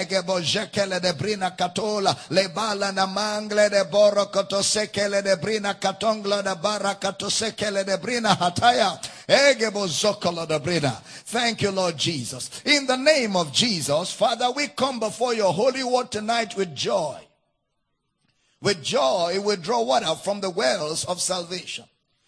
Egebo jekele de brina katola. Le bala na mangle de boro kotosekele de brina katongla de bara katosekele de brina hataya. Egebo zokola de brina. Thank you, Lord Jesus. In the name of Jesus, Father, we come before your holy word tonight with joy. With joy, we draw water from the wells of salvation.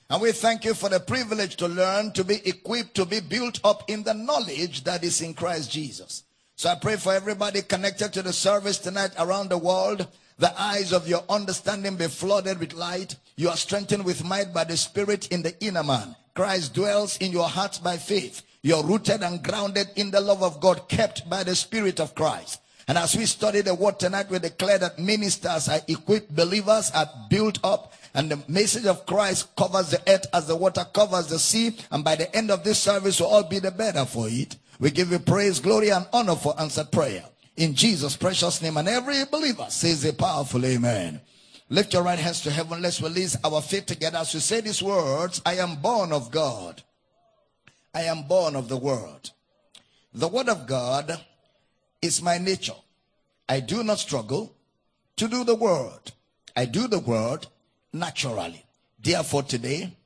And we thank you for the privilege to learn, to be equipped, to be built up in the knowledge that is in Christ Jesus. So I pray for everybody connected to the service tonight around the world. The eyes of your understanding be flooded with light. You are strengthened with might by the Spirit in the inner man. Christ dwells in your hearts by faith. You're rooted and grounded in the love of God, kept by the Spirit of Christ. And as we study the word tonight, we declare that ministers are equipped, believers are built up, and the message of Christ covers the earth as the water covers the sea. And by the end of this service, we'll all be the better for it. We give you praise, glory, and honor for answered prayer. In Jesus' precious name. And every believer says a powerful amen. Lift your right hands to heaven. Let's release our faith together as we say these words. I am born of God. I am born of the word. The word of God is my nature. I do not struggle to do the word. I do the word naturally. Therefore, today,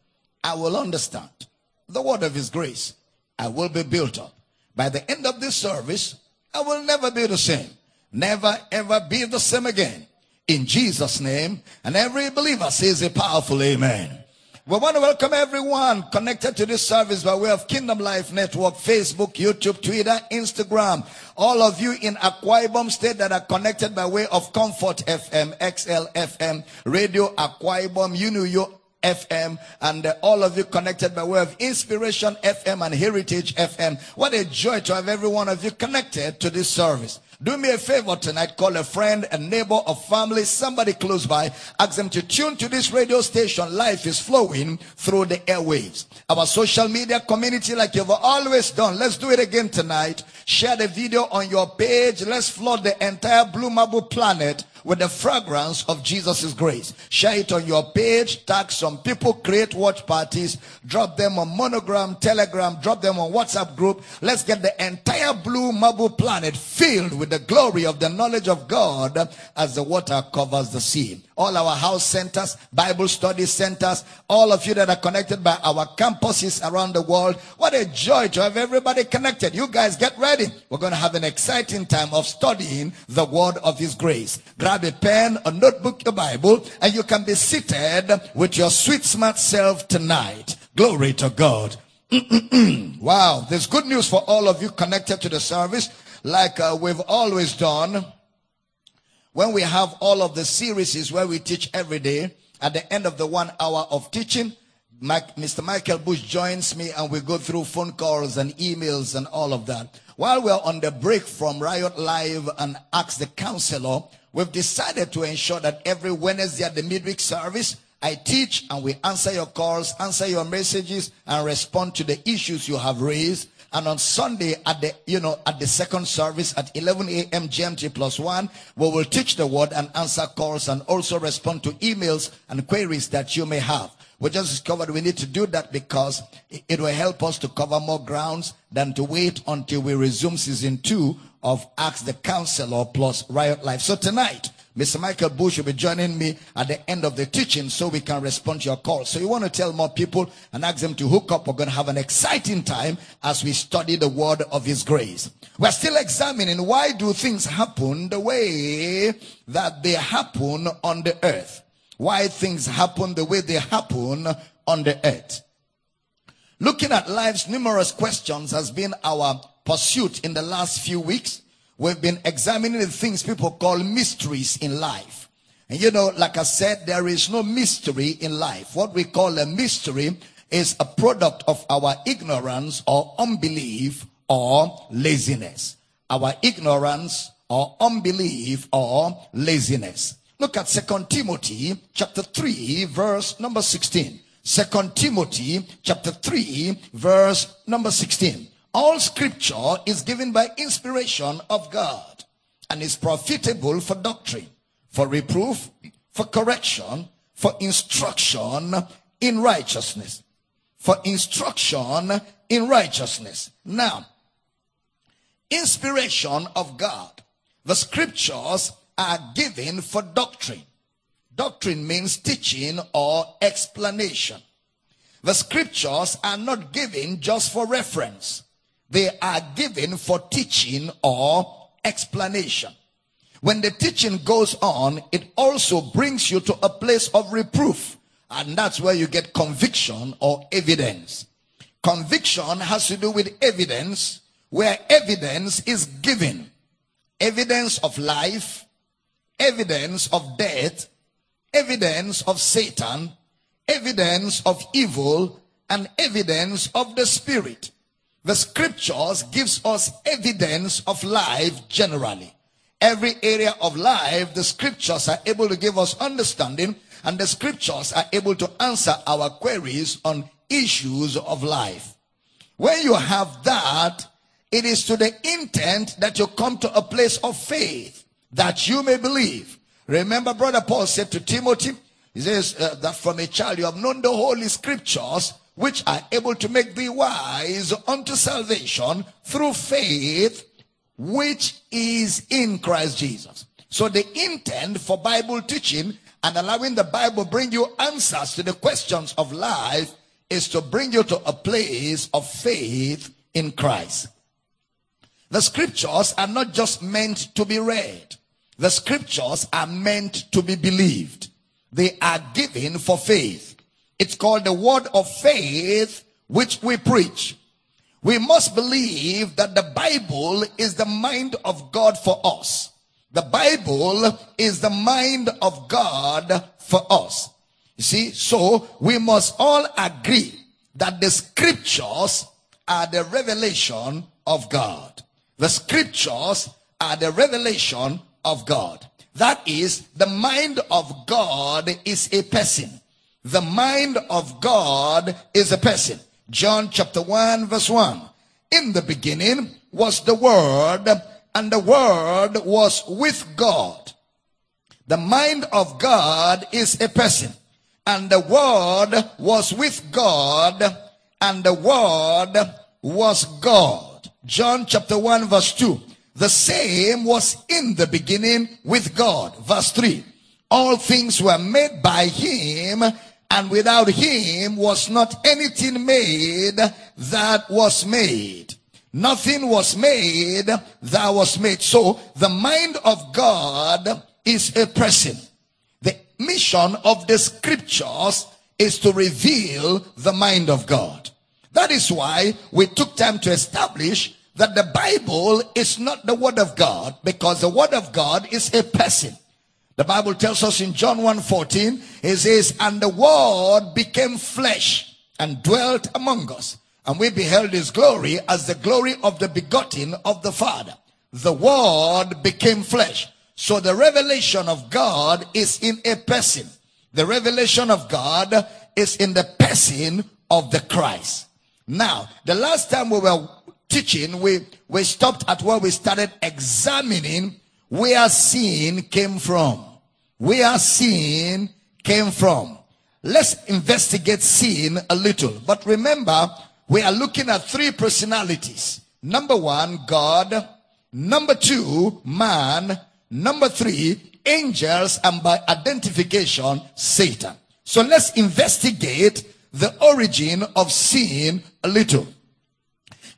I will understand the word of his grace. I will be built up. By the end of this service, I will never be the same. Never ever be the same again. In Jesus' name. And every believer says a powerful amen. We want to welcome everyone connected to this service by way of Kingdom Life Network, Facebook, YouTube, Twitter, Instagram. All of you in Akwa State that are connected by way of Comfort FM, XL FM, Radio Akwa Ibom, Unuyo FM, and uh, all of you connected by way of Inspiration FM and Heritage FM. What a joy to have every one of you connected to this service. Do me a favor tonight. Call a friend, a neighbor, a family, somebody close by. Ask them to tune to this radio station. Life is flowing through the airwaves. Our social media community, like you've always done. Let's do it again tonight. Share the video on your page. Let's flood the entire Blue Marble planet with the fragrance of Jesus' grace. Share it on your page, tag some people, create watch parties, drop them on monogram, telegram, drop them on WhatsApp group. Let's get the entire blue marble planet filled with the glory of the knowledge of God as the water covers the sea. All our house centers, Bible study centers, all of you that are connected by our campuses around the world. What a joy to have everybody connected. You guys get ready. We're going to have an exciting time of studying the word of his grace. A pen, a notebook, your Bible, and you can be seated with your sweet smart self tonight. Glory to God. wow. There's good news for all of you connected to the service like uh, we've always done when we have all of the series where we teach every day at the end of the one hour of teaching Mike, mr michael bush joins me and we go through phone calls and emails and all of that while we're on the break from riot live and ask the counselor we've decided to ensure that every wednesday at the midweek service I teach and we answer your calls, answer your messages, and respond to the issues you have raised. And on Sunday at the, you know, at the second service at 11 a.m. GMT plus one, we will teach the word and answer calls and also respond to emails and queries that you may have. We just discovered we need to do that because it will help us to cover more grounds than to wait until we resume season two of Ask the Counselor plus Riot Life. So tonight, Mr. Michael Bush will be joining me at the end of the teaching so we can respond to your call. So you want to tell more people and ask them to hook up. We're going to have an exciting time as we study the word of his grace. We're still examining why do things happen the way that they happen on the earth. Why things happen the way they happen on the earth. Looking at life's numerous questions has been our pursuit in the last few weeks. We've been examining the things people call mysteries in life. And you know, like I said, there is no mystery in life. What we call a mystery is a product of our ignorance or unbelief or laziness. Our ignorance or unbelief or laziness. Look at Second Timothy chapter 3 verse number 16. Second Timothy chapter 3 verse number 16. All scripture is given by inspiration of God and is profitable for doctrine, for reproof, for correction, for instruction in righteousness. For instruction in righteousness. Now, inspiration of God The scriptures are given for doctrine. Doctrine means teaching or explanation. The scriptures are not given just for reference. They are given for teaching or explanation. When the teaching goes on, it also brings you to a place of reproof. And that's where you get conviction or evidence. Conviction has to do with evidence, where evidence is given. Evidence of life, evidence of death, evidence of Satan, evidence of evil, and evidence of the spirit. The scriptures gives us evidence of life generally. Every area of life, the scriptures are able to give us understanding and the scriptures are able to answer our queries on issues of life. When you have that, it is to the intent that you come to a place of faith that you may believe. Remember, brother Paul said to Timothy, he says uh, that from a child you have known the holy scriptures, which are able to make thee wise unto salvation through faith, which is in Christ Jesus. So the intent for Bible teaching and allowing the Bible bring you answers to the questions of life is to bring you to a place of faith in Christ. The scriptures are not just meant to be read. The scriptures are meant to be believed. They are given for faith. It's called the word of faith which we preach. We must believe that the Bible is the mind of God for us. The Bible is the mind of God for us. You see, so we must all agree that the scriptures are the revelation of God. The scriptures are the revelation of God. That is, the mind of God is a person. The mind of God is a person. John chapter 1 verse 1. In the beginning was the Word, and the Word was with God. The mind of God is a person. And the Word was with God, and the Word was God. John chapter 1 verse 2. The same was in the beginning with God. Verse 3. All things were made by him and without him was not anything made that was made. Nothing was made that was made. So the mind of God is a person. The mission of the scriptures is to reveal the mind of God. That is why we took time to establish that the Bible is not the word of God because the word of God is a person. The Bible tells us in John 1:14, it says, And the word became flesh and dwelt among us, and we beheld his glory as the glory of the begotten of the Father. The word became flesh. So the revelation of God is in a person. The revelation of God is in the person of the Christ. Now, the last time we were teaching, we, we stopped at where we started examining where sin came from. Where sin came from. Let's investigate sin a little. But remember, we are looking at three personalities. Number one, God. Number two, man. Number three, angels. And by identification, Satan. So let's investigate the origin of sin a little.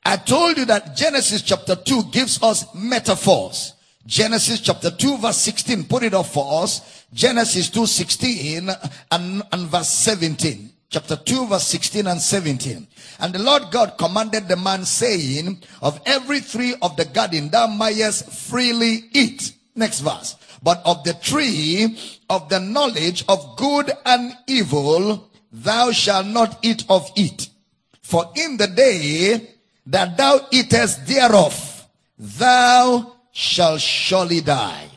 I told you that Genesis chapter 2 gives us metaphors. Genesis chapter 2 verse 16, put it up for us. Genesis 2 16 and, and verse 17. Chapter 2 verse 16 and 17. And the Lord God commanded the man saying, of every tree of the garden thou mayest freely eat. Next verse. But of the tree of the knowledge of good and evil, thou shalt not eat of it. For in the day that thou eatest thereof, thou shalt surely die.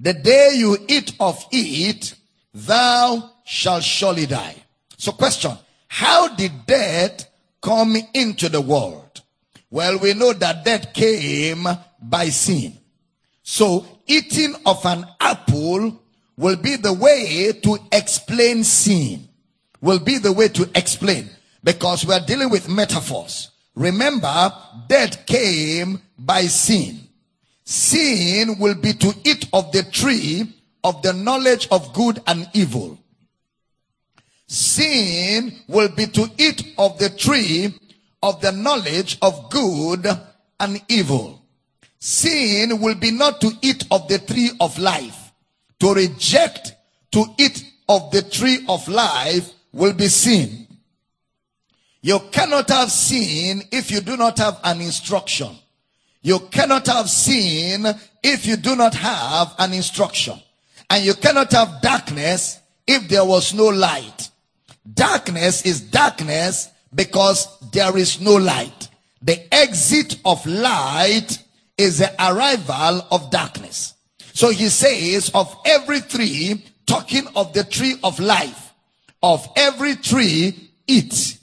The day you eat of it, thou shalt surely die. So question, how did death come into the world? Well, we know that death came by sin. So eating of an apple will be the way to explain sin. Will be the way to explain because we are dealing with metaphors. Remember, death came by sin. Sin will be to eat of the tree of the knowledge of good and evil. Sin will be to eat of the tree of the knowledge of good and evil. Sin will be not to eat of the tree of life. To reject to eat of the tree of life will be sin. You cannot have sin if you do not have an instruction. You cannot have sin if you do not have an instruction. And you cannot have darkness if there was no light. Darkness is darkness because there is no light. The exit of light is the arrival of darkness. So he says, of every tree, talking of the tree of life, of every tree, eat.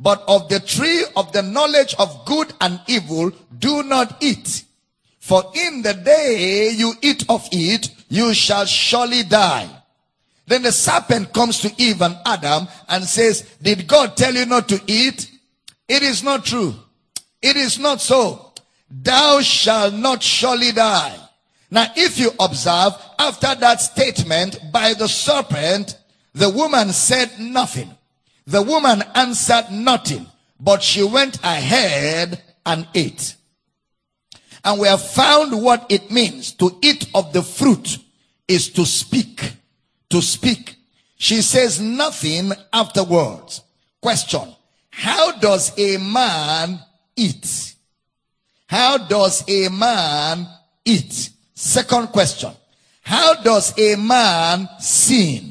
But of the tree of the knowledge of good and evil, do not eat. For in the day you eat of it, you shall surely die. Then the serpent comes to Eve and Adam and says, Did God tell you not to eat? It is not true. It is not so. Thou shalt not surely die. Now, if you observe, after that statement by the serpent, the woman said nothing. The woman answered nothing, but she went ahead and ate. And we have found what it means to eat of the fruit is to speak. To speak. She says nothing afterwards. Question. How does a man eat? How does a man eat? Second question. How does a man sin?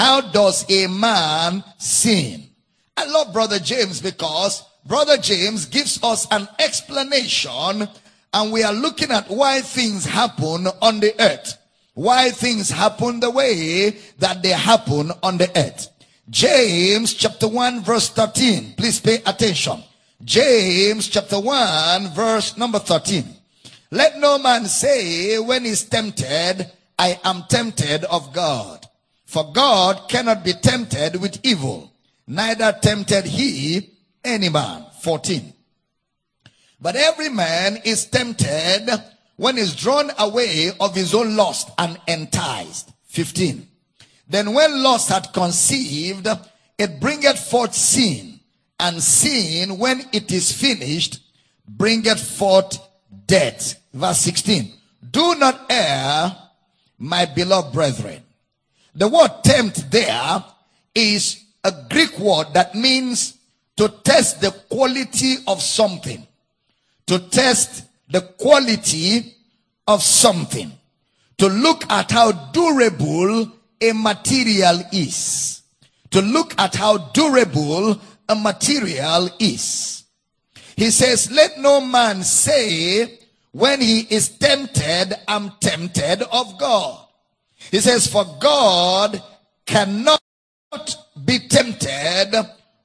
How does a man sin? I love Brother James because Brother James gives us an explanation and we are looking at why things happen on the earth. Why things happen the way that they happen on the earth. James chapter 1 verse 13. Please pay attention. James chapter 1 verse number 13. Let no man say when he's tempted, I am tempted of God. For God cannot be tempted with evil, neither tempted he any man. 14. But every man is tempted when he's drawn away of his own lust and enticed. 15. Then when lust had conceived, it bringeth forth sin and sin, when it is finished, bringeth forth death. Verse 16. Do not err, my beloved brethren. The word tempt there is a Greek word that means to test the quality of something. To test the quality of something. To look at how durable a material is. To look at how durable a material is. He says, let no man say when he is tempted, I'm tempted of God. He says, for God cannot be tempted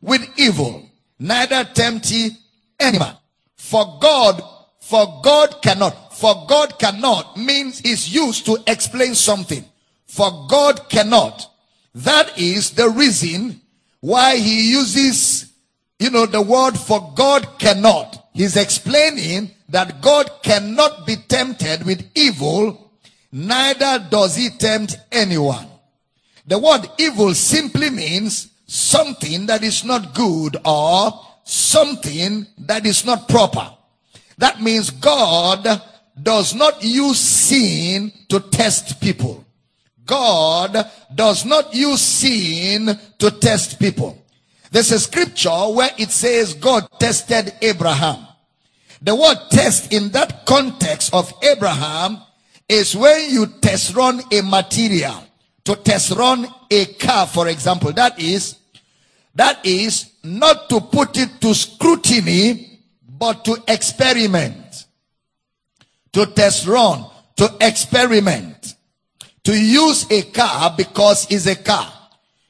with evil, neither tempt he any man. For God, for God cannot, for God cannot means is used to explain something. For God cannot. That is the reason why he uses, you know, the word for God cannot. He's explaining that God cannot be tempted with evil, neither does he tempt anyone. The word evil simply means something that is not good or something that is not proper. That means God does not use sin to test people. God does not use sin to test people. There's a scripture where it says God tested Abraham. The word test in that context of Abraham is when you test run a material. To test run a car, for example. That is, that is not to put it to scrutiny, but to experiment. To test run, to experiment to use a car because it's a car.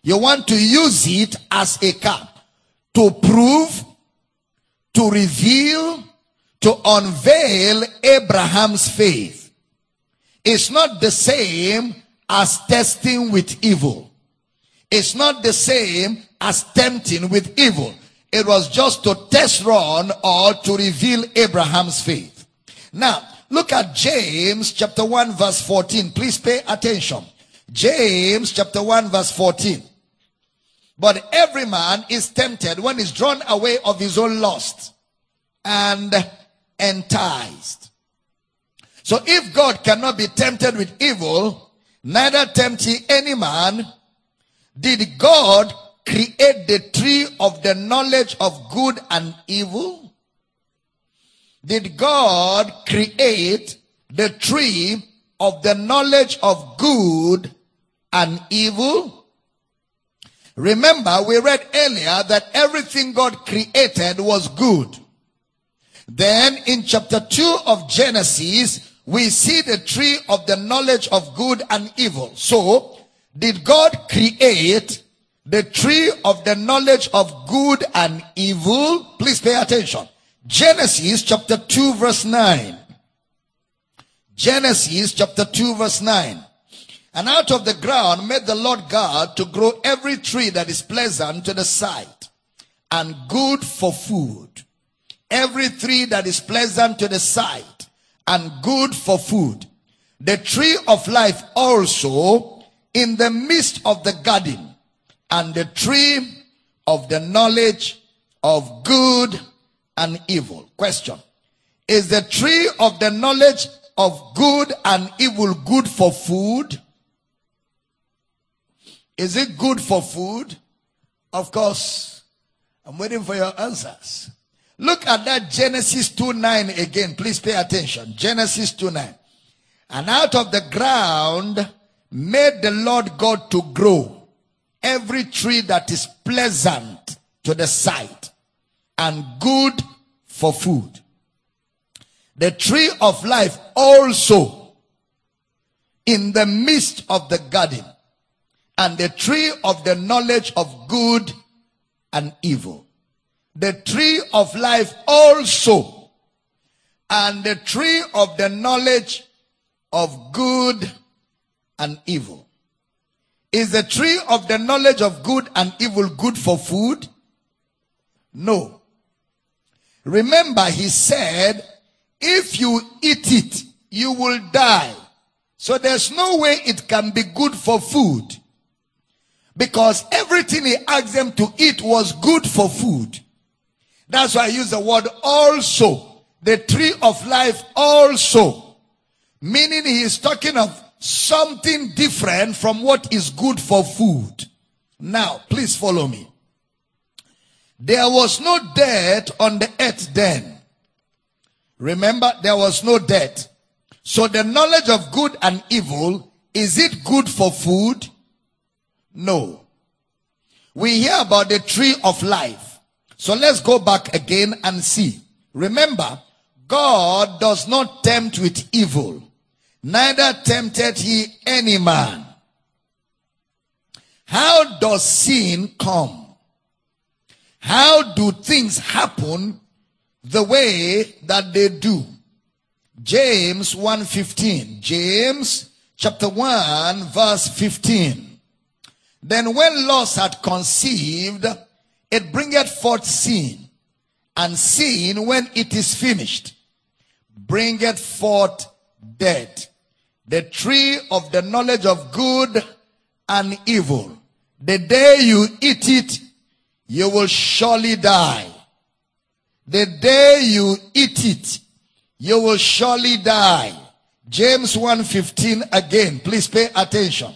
You want to use it as a car to prove, to reveal, to unveil Abraham's faith. It's not the same as testing with evil. It's not the same as tempting with evil. It was just to test run or to reveal Abraham's faith. Now, Look at James chapter 1 verse 14. Please pay attention. James chapter 1 verse 14. But every man is tempted when he's drawn away of his own lust and enticed. So if God cannot be tempted with evil, neither tempt ye any man. Did God create the tree of the knowledge of good and evil? Did God create the tree of the knowledge of good and evil? Remember, we read earlier that everything God created was good. Then in chapter 2 of Genesis, we see the tree of the knowledge of good and evil. So, did God create the tree of the knowledge of good and evil? Please pay attention. Genesis chapter 2 verse 9. Genesis chapter 2 verse 9. And out of the ground made the Lord God to grow every tree that is pleasant to the sight and good for food. Every tree that is pleasant to the sight and good for food. The tree of life also in the midst of the garden and the tree of the knowledge of good and evil. Question. Is the tree of the knowledge of good and evil good for food? Is it good for food? Of course. I'm waiting for your answers. Look at that Genesis 2 9 again. Please pay attention. Genesis 2 9. And out of the ground made the Lord God to grow every tree that is pleasant to the sight and good for food. The tree of life also in the midst of the garden and the tree of the knowledge of good and evil. The tree of life also, and the tree of the knowledge of good and evil. Is the tree of the knowledge of good and evil good for food? No. Remember, he said, if you eat it, you will die. So there's no way it can be good for food. Because everything he asked them to eat was good for food. That's why I use the word also. The tree of life also. Meaning he is talking of something different from what is good for food. Now, please follow me. There was no death on the earth then. Remember, there was no death. So the knowledge of good and evil, is it good for food? No. We hear about the tree of life. So let's go back again and see. Remember, God does not tempt with evil, neither tempted he any man. How does sin come? How do things happen the way that they do? James 1:15. James chapter 1 verse 15. Then when lust had conceived, it bringeth forth sin. And sin, when it is finished, bringeth forth death. The tree of the knowledge of good and evil. The day you eat it, you will surely die. The day you eat it, you will surely die. James 1:15 again. Please pay attention.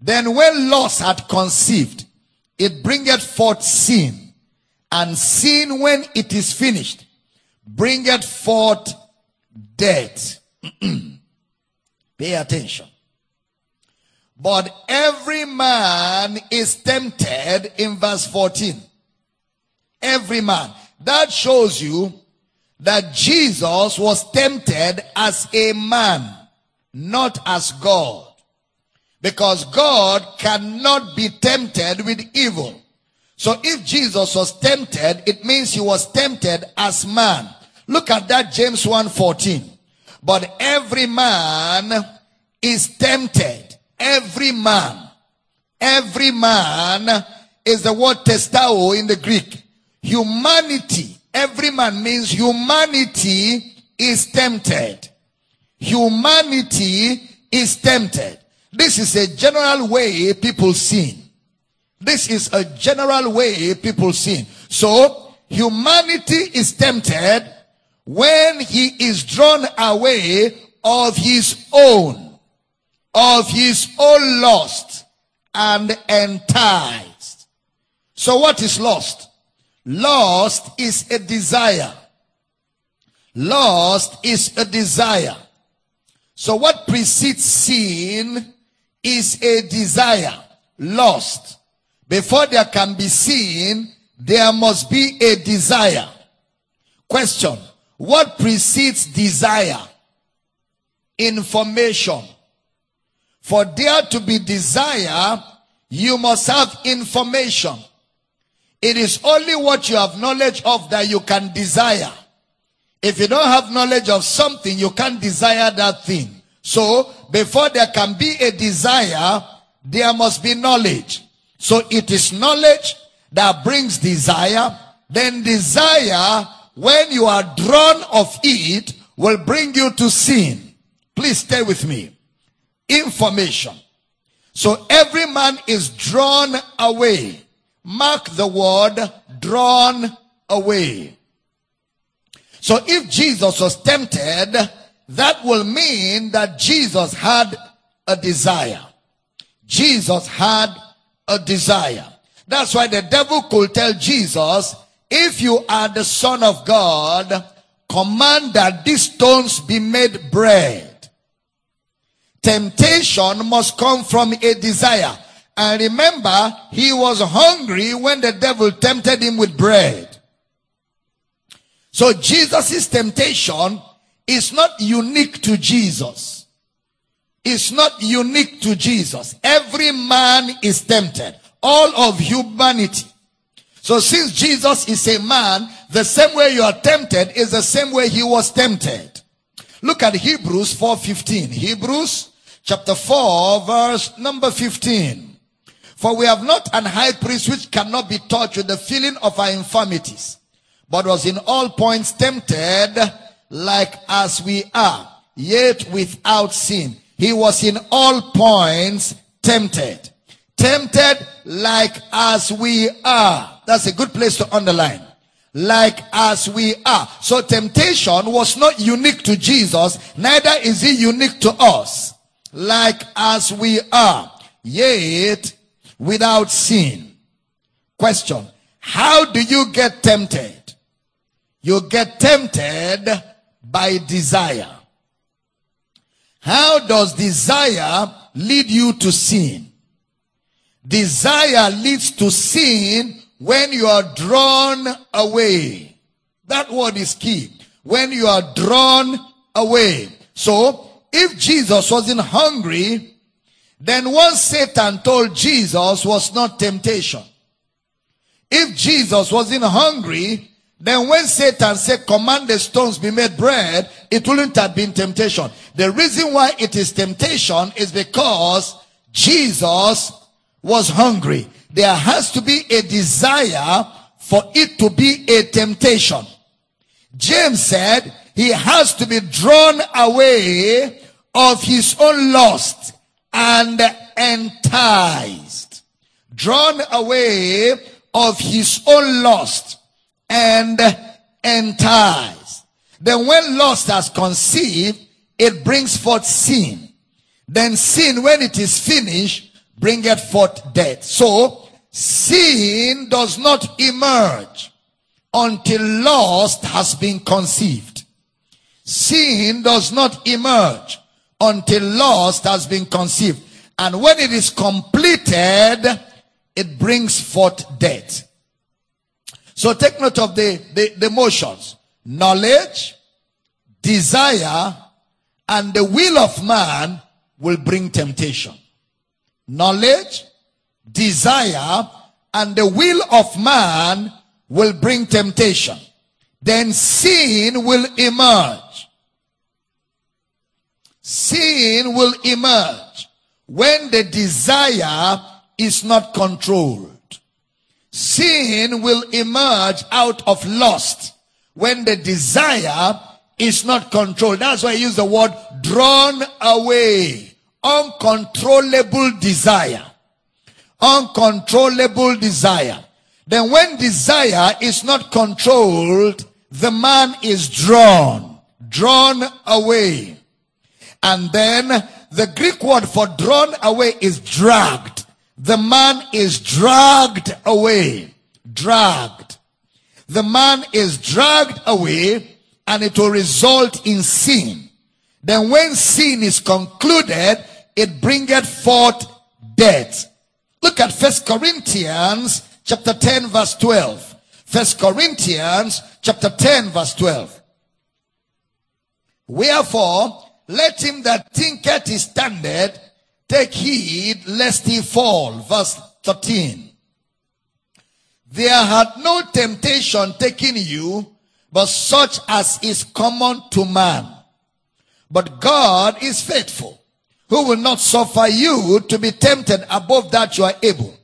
Then when lust had conceived, it bringeth forth sin. And sin, when it is finished, bringeth forth death. Pay attention. But every man is tempted in verse 14. Every man. That shows you that Jesus was tempted as a man, not as God. Because God cannot be tempted with evil. So if Jesus was tempted, it means he was tempted as man. Look at that James 1:14. But every man is tempted. Every man. Every man is the word testao in the Greek. Humanity. Every man means humanity is tempted. humanity is tempted. This is a general way people sin. This is a general way people sin. So, humanity is tempted when he is drawn away of his own, of his own lust and enticed. So what is lust? Lust is a desire. Lust is a desire. So what precedes sin is a desire, lost. Before there can be sin, there must be a desire. Question. What precedes desire? Information. For there to be desire, you must have information. It is only what you have knowledge of that you can desire. If you don't have knowledge of something, you can't desire that thing. So, before there can be a desire, there must be knowledge. So it is knowledge that brings desire. Then desire, when you are drawn of it, will bring you to sin. Please stay with me. Information. So every man is drawn away. Mark the word drawn away. So if Jesus was tempted, that will mean that Jesus had a desire. Jesus had a desire. That's why the devil could tell Jesus, if you are the son of God, command that these stones be made bread. Temptation must come from a desire. And remember, he was hungry when the devil tempted him with bread. So Jesus' temptation is not unique to Jesus. It's not unique to Jesus. Every man is tempted. All of humanity. So since Jesus is a man, the same way you are tempted is the same way he was tempted. Look at Hebrews 4:15. Hebrews chapter 4 verse number 15. For we have not an high priest which cannot be touched with the feeling of our infirmities but was in all points tempted like as we are, yet without sin. He was in all points tempted. Tempted like as we are. That's a good place to underline. Like as we are. So temptation was not unique to Jesus, neither is he unique to us. Like as we are, yet without sin. Question. How do you get tempted? You get tempted by desire. How does desire lead you to sin? Desire leads to sin when you are drawn away. That word is key. When you are drawn away. So, if Jesus wasn't hungry, then what Satan told Jesus was not temptation. If Jesus wasn't hungry, then when Satan said, command the stones be made bread, it wouldn't have been temptation. The reason why it is temptation is because Jesus was hungry. There has to be a desire for it to be a temptation. James said he has to be drawn away of his own lust and enticed. Drawn away of his own lust and entice. Then when lust has conceived, it brings forth sin. Then sin, when it is finished, bringeth forth death. So, sin does not emerge until lust has been conceived. Sin does not emerge until lust has been conceived. And when it is completed, it brings forth death. So take note of the, the, the motions. Knowledge, desire, and the will of man will bring temptation. Knowledge, desire, and the will of man will bring temptation. Then sin will emerge. Sin will emerge when the desire is not controlled. Sin will emerge out of lust when the desire is not controlled. That's why I use the word drawn away. Uncontrollable desire. Uncontrollable desire. Then when desire is not controlled, the man is drawn, drawn away. And then the Greek word for drawn away is dragged. The man is dragged away. Dragged. The man is dragged away and it will result in sin. Then when sin is concluded, it bringeth forth death. Look at First Corinthians chapter 10 verse 12. First Corinthians chapter 10 verse 12. Wherefore, let him that thinketh he standeth take heed lest he fall. Verse 13. There had no temptation taken you, but such as is common to man. But God is faithful, who will not suffer you to be tempted above that you are able,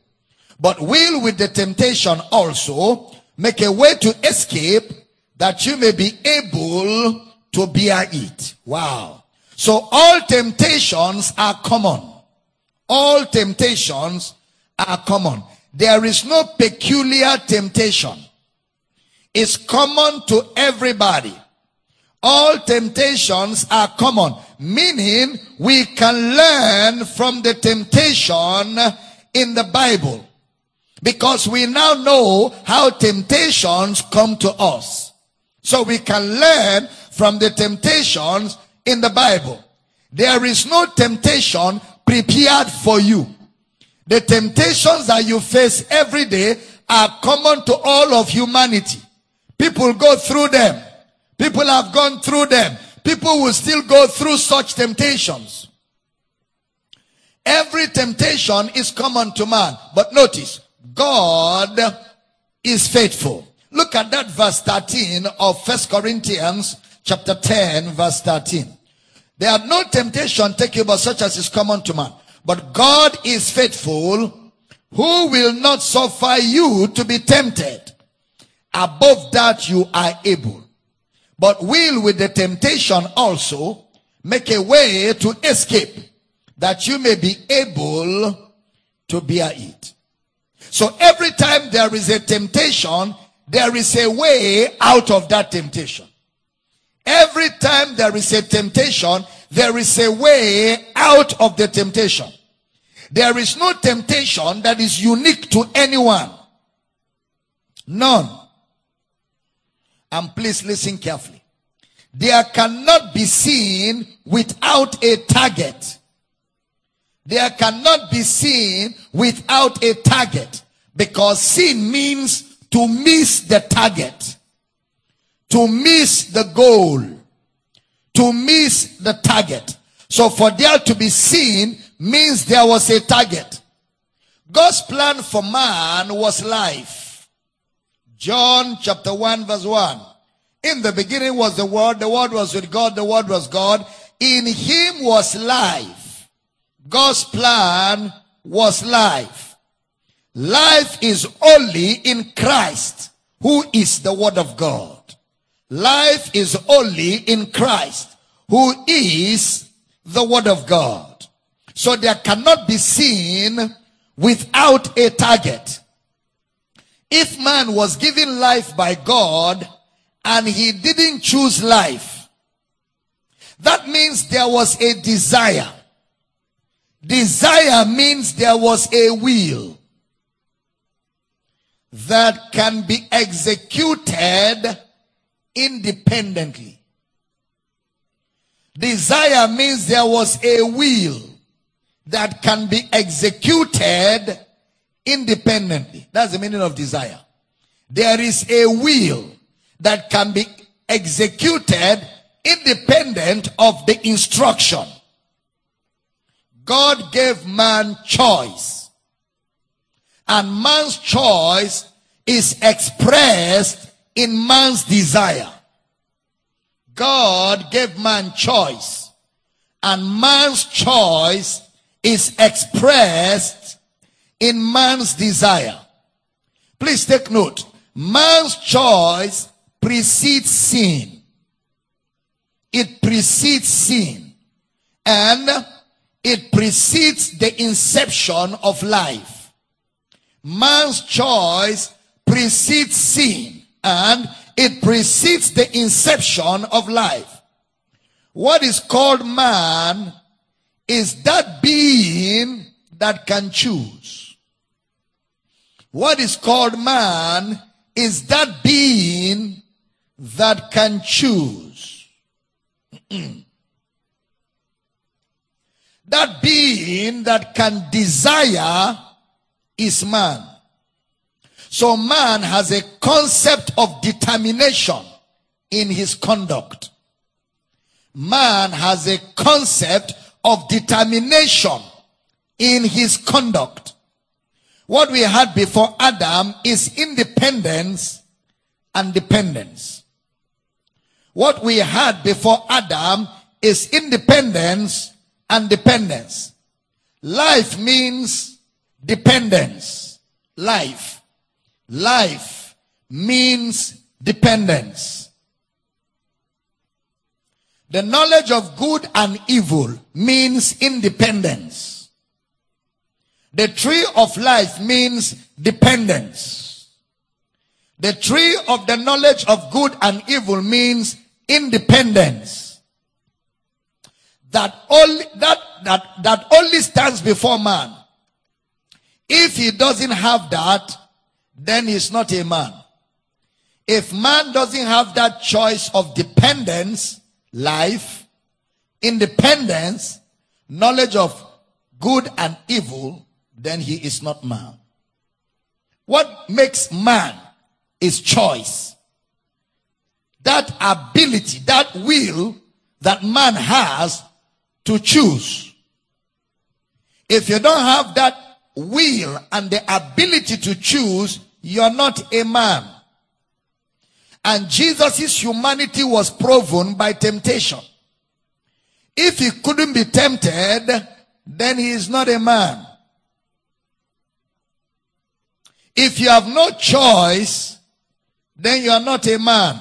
but will with the temptation also make a way to escape that you may be able to bear it. Wow. So all temptations are common. All temptations are common. There is no peculiar temptation. It's common to everybody. All temptations are common, meaning we can learn from the temptation in the Bible. Because we now know how temptations come to us. So we can learn from the temptations in the Bible. There is no temptation prepared for you. The temptations that you face every day are common to all of humanity. People go through them. People have gone through them. People will still go through such temptations. Every temptation is common to man. But notice, God is faithful. Look at that verse 13 of First Corinthians chapter 10 verse 13. There are no temptation taken but such as is common to man. But God is faithful who will not suffer you to be tempted above that you are able. But will with the temptation also make a way to escape that you may be able to bear it. So every time there is a temptation, there is a way out of that temptation. Every time there is a temptation, there is a way out of the temptation. There is no temptation that is unique to anyone. None. And please listen carefully. There cannot be seen without a target. There cannot be seen without a target because sin means to miss the target, to miss the goal, to miss the target. So for there to be seen means there was a target. God's plan for man was life. John chapter 1 verse 1. In the beginning was the word, the word was with God, the word was God. In him was life God's plan was life. Life is only in Christ, who is the Word of God. Life is only in Christ, who is the Word of God. So there cannot be seen without a target. If man was given life by God and he didn't choose life, that means there was a desire Desire means there was a will that can be executed independently. Desire means there was a will that can be executed independently. That's the meaning of desire. There is a will that can be executed independent of the instruction. God gave man choice. And man's choice is expressed in man's desire. God gave man choice. And man's choice is expressed in man's desire. Please take note. Man's choice precedes sin. it precedes sin. And it precedes the inception of life. Man's choice precedes sin and it precedes the inception of life. What is called man is that being that can choose. What is called man is that being that can choose. that being that can desire is man. So man has a concept of determination in his conduct. Man has a concept of determination in his conduct. What we had before Adam is independence and dependence. What we had before Adam is independence and dependence. Life means dependence. Life. Life means dependence. The knowledge of good and evil means independence. The tree of life means dependence. The tree of the knowledge of good and evil means independence. That only, that, that, that only stands before man. If he doesn't have that, then he's not a man. If man doesn't have that choice of dependence, life, independence, knowledge of good and evil, then he is not man. What makes man is choice. That ability, that will that man has to choose. If you don't have that will and the ability to choose, you're not a man. And Jesus' humanity was proven by temptation. If he couldn't be tempted, then he is not a man. If you have no choice, then you are not a man.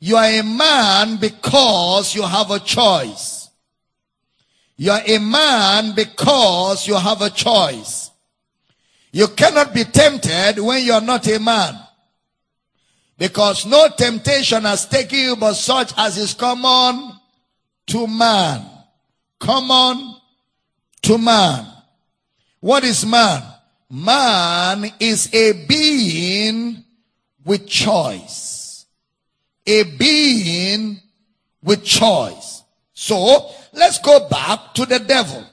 You are a man because you have a choice. You are a man because you have a choice. You cannot be tempted when you are not a man. Because no temptation has taken you but such as is common to man. Common to man. What is man? Man is a being with choice. A being with choice. So, let's go back to the devil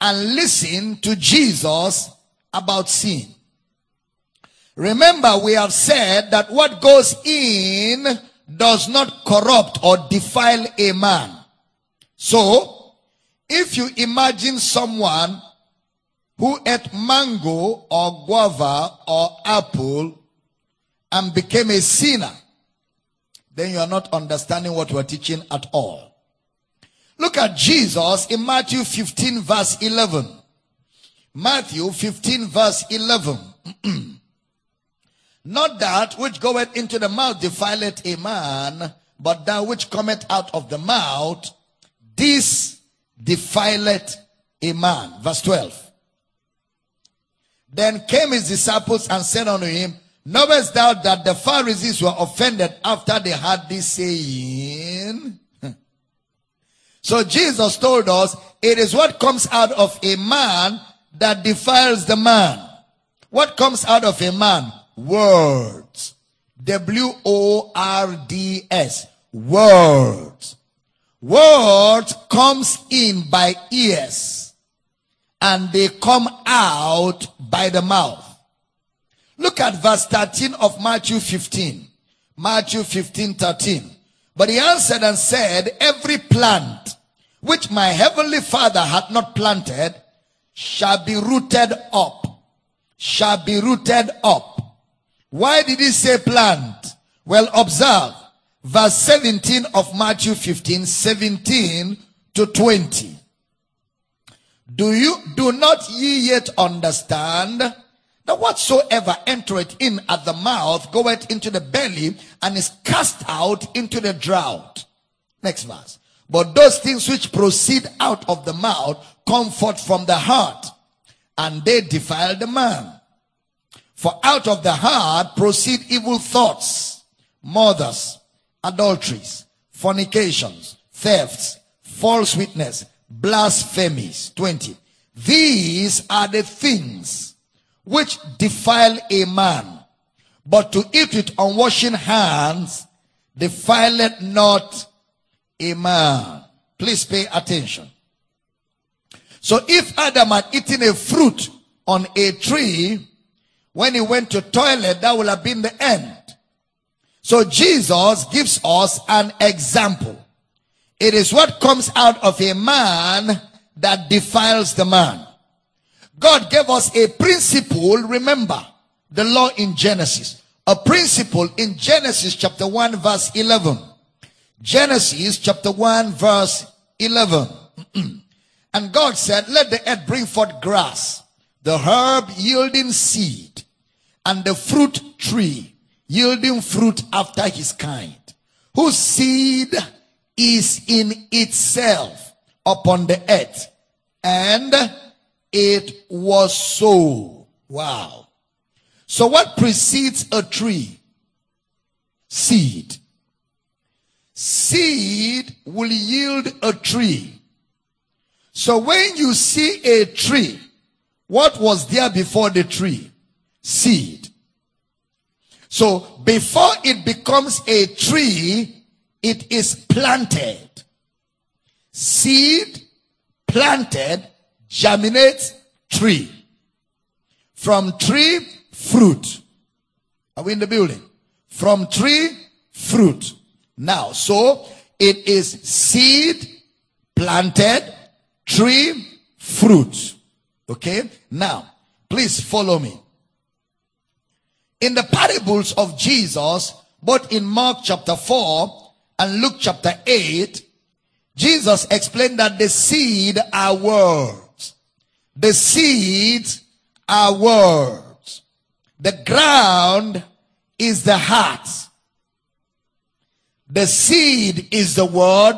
and listen to Jesus about sin. Remember, we have said that what goes in does not corrupt or defile a man. So, if you imagine someone who ate mango or guava or apple and became a sinner, then you are not understanding what we're teaching at all. Look at Jesus in Matthew 15 verse 11. Matthew 15 verse 11. Not that which goeth into the mouth defileth a man, but that which cometh out of the mouth, this defileth a man. Verse 12. Then came his disciples and said unto him, Knowest thou that the Pharisees were offended after they had this saying? so Jesus told us, it is what comes out of a man that defiles the man. What comes out of a man? Words. W-O-R-D-S. Words. Words comes in by ears and they come out by the mouth. Look at verse 13 of Matthew 15. Matthew 15, 13. But he answered and said, every plant which my heavenly father hath not planted shall be rooted up. Shall be rooted up. Why did he say plant? Well, observe verse 17 of Matthew 15, 17 to 20. Do you, do not ye yet understand that whatsoever entereth in at the mouth goeth into the belly and is cast out into the drought? Next verse. But those things which proceed out of the mouth come forth from the heart, and they defile the man. For out of the heart proceed evil thoughts, murders, adulteries, fornications, thefts, false witness, blasphemies. 20. These are the things which defile a man. But to eat with unwashing hands defileth not a man. Please pay attention. So if Adam had eaten a fruit on a tree, when he went to toilet, that would have been the end. So Jesus gives us an example. It is what comes out of a man that defiles the man. God gave us a principle, remember, the law in Genesis. A principle in Genesis chapter 1 verse 11. Genesis chapter 1 verse 11. and God said, let the earth bring forth grass, the herb yielding seed, and the fruit tree yielding fruit after his kind, whose seed is in itself upon the earth. And it was so. Wow. So what precedes a tree? Seed. Seed will yield a tree. So when you see a tree, what was there before the tree? Seed. So before it becomes a tree, it is planted. Seed planted germinates tree. From tree, fruit. Are we in the building? From tree, fruit. Now, so it is seed planted, tree, fruit. Okay? Now, please follow me. In the parables of Jesus, both in Mark chapter 4 and Luke chapter 8, Jesus explained that the seed are words. The seeds are words. The ground is the heart. The seed is the word.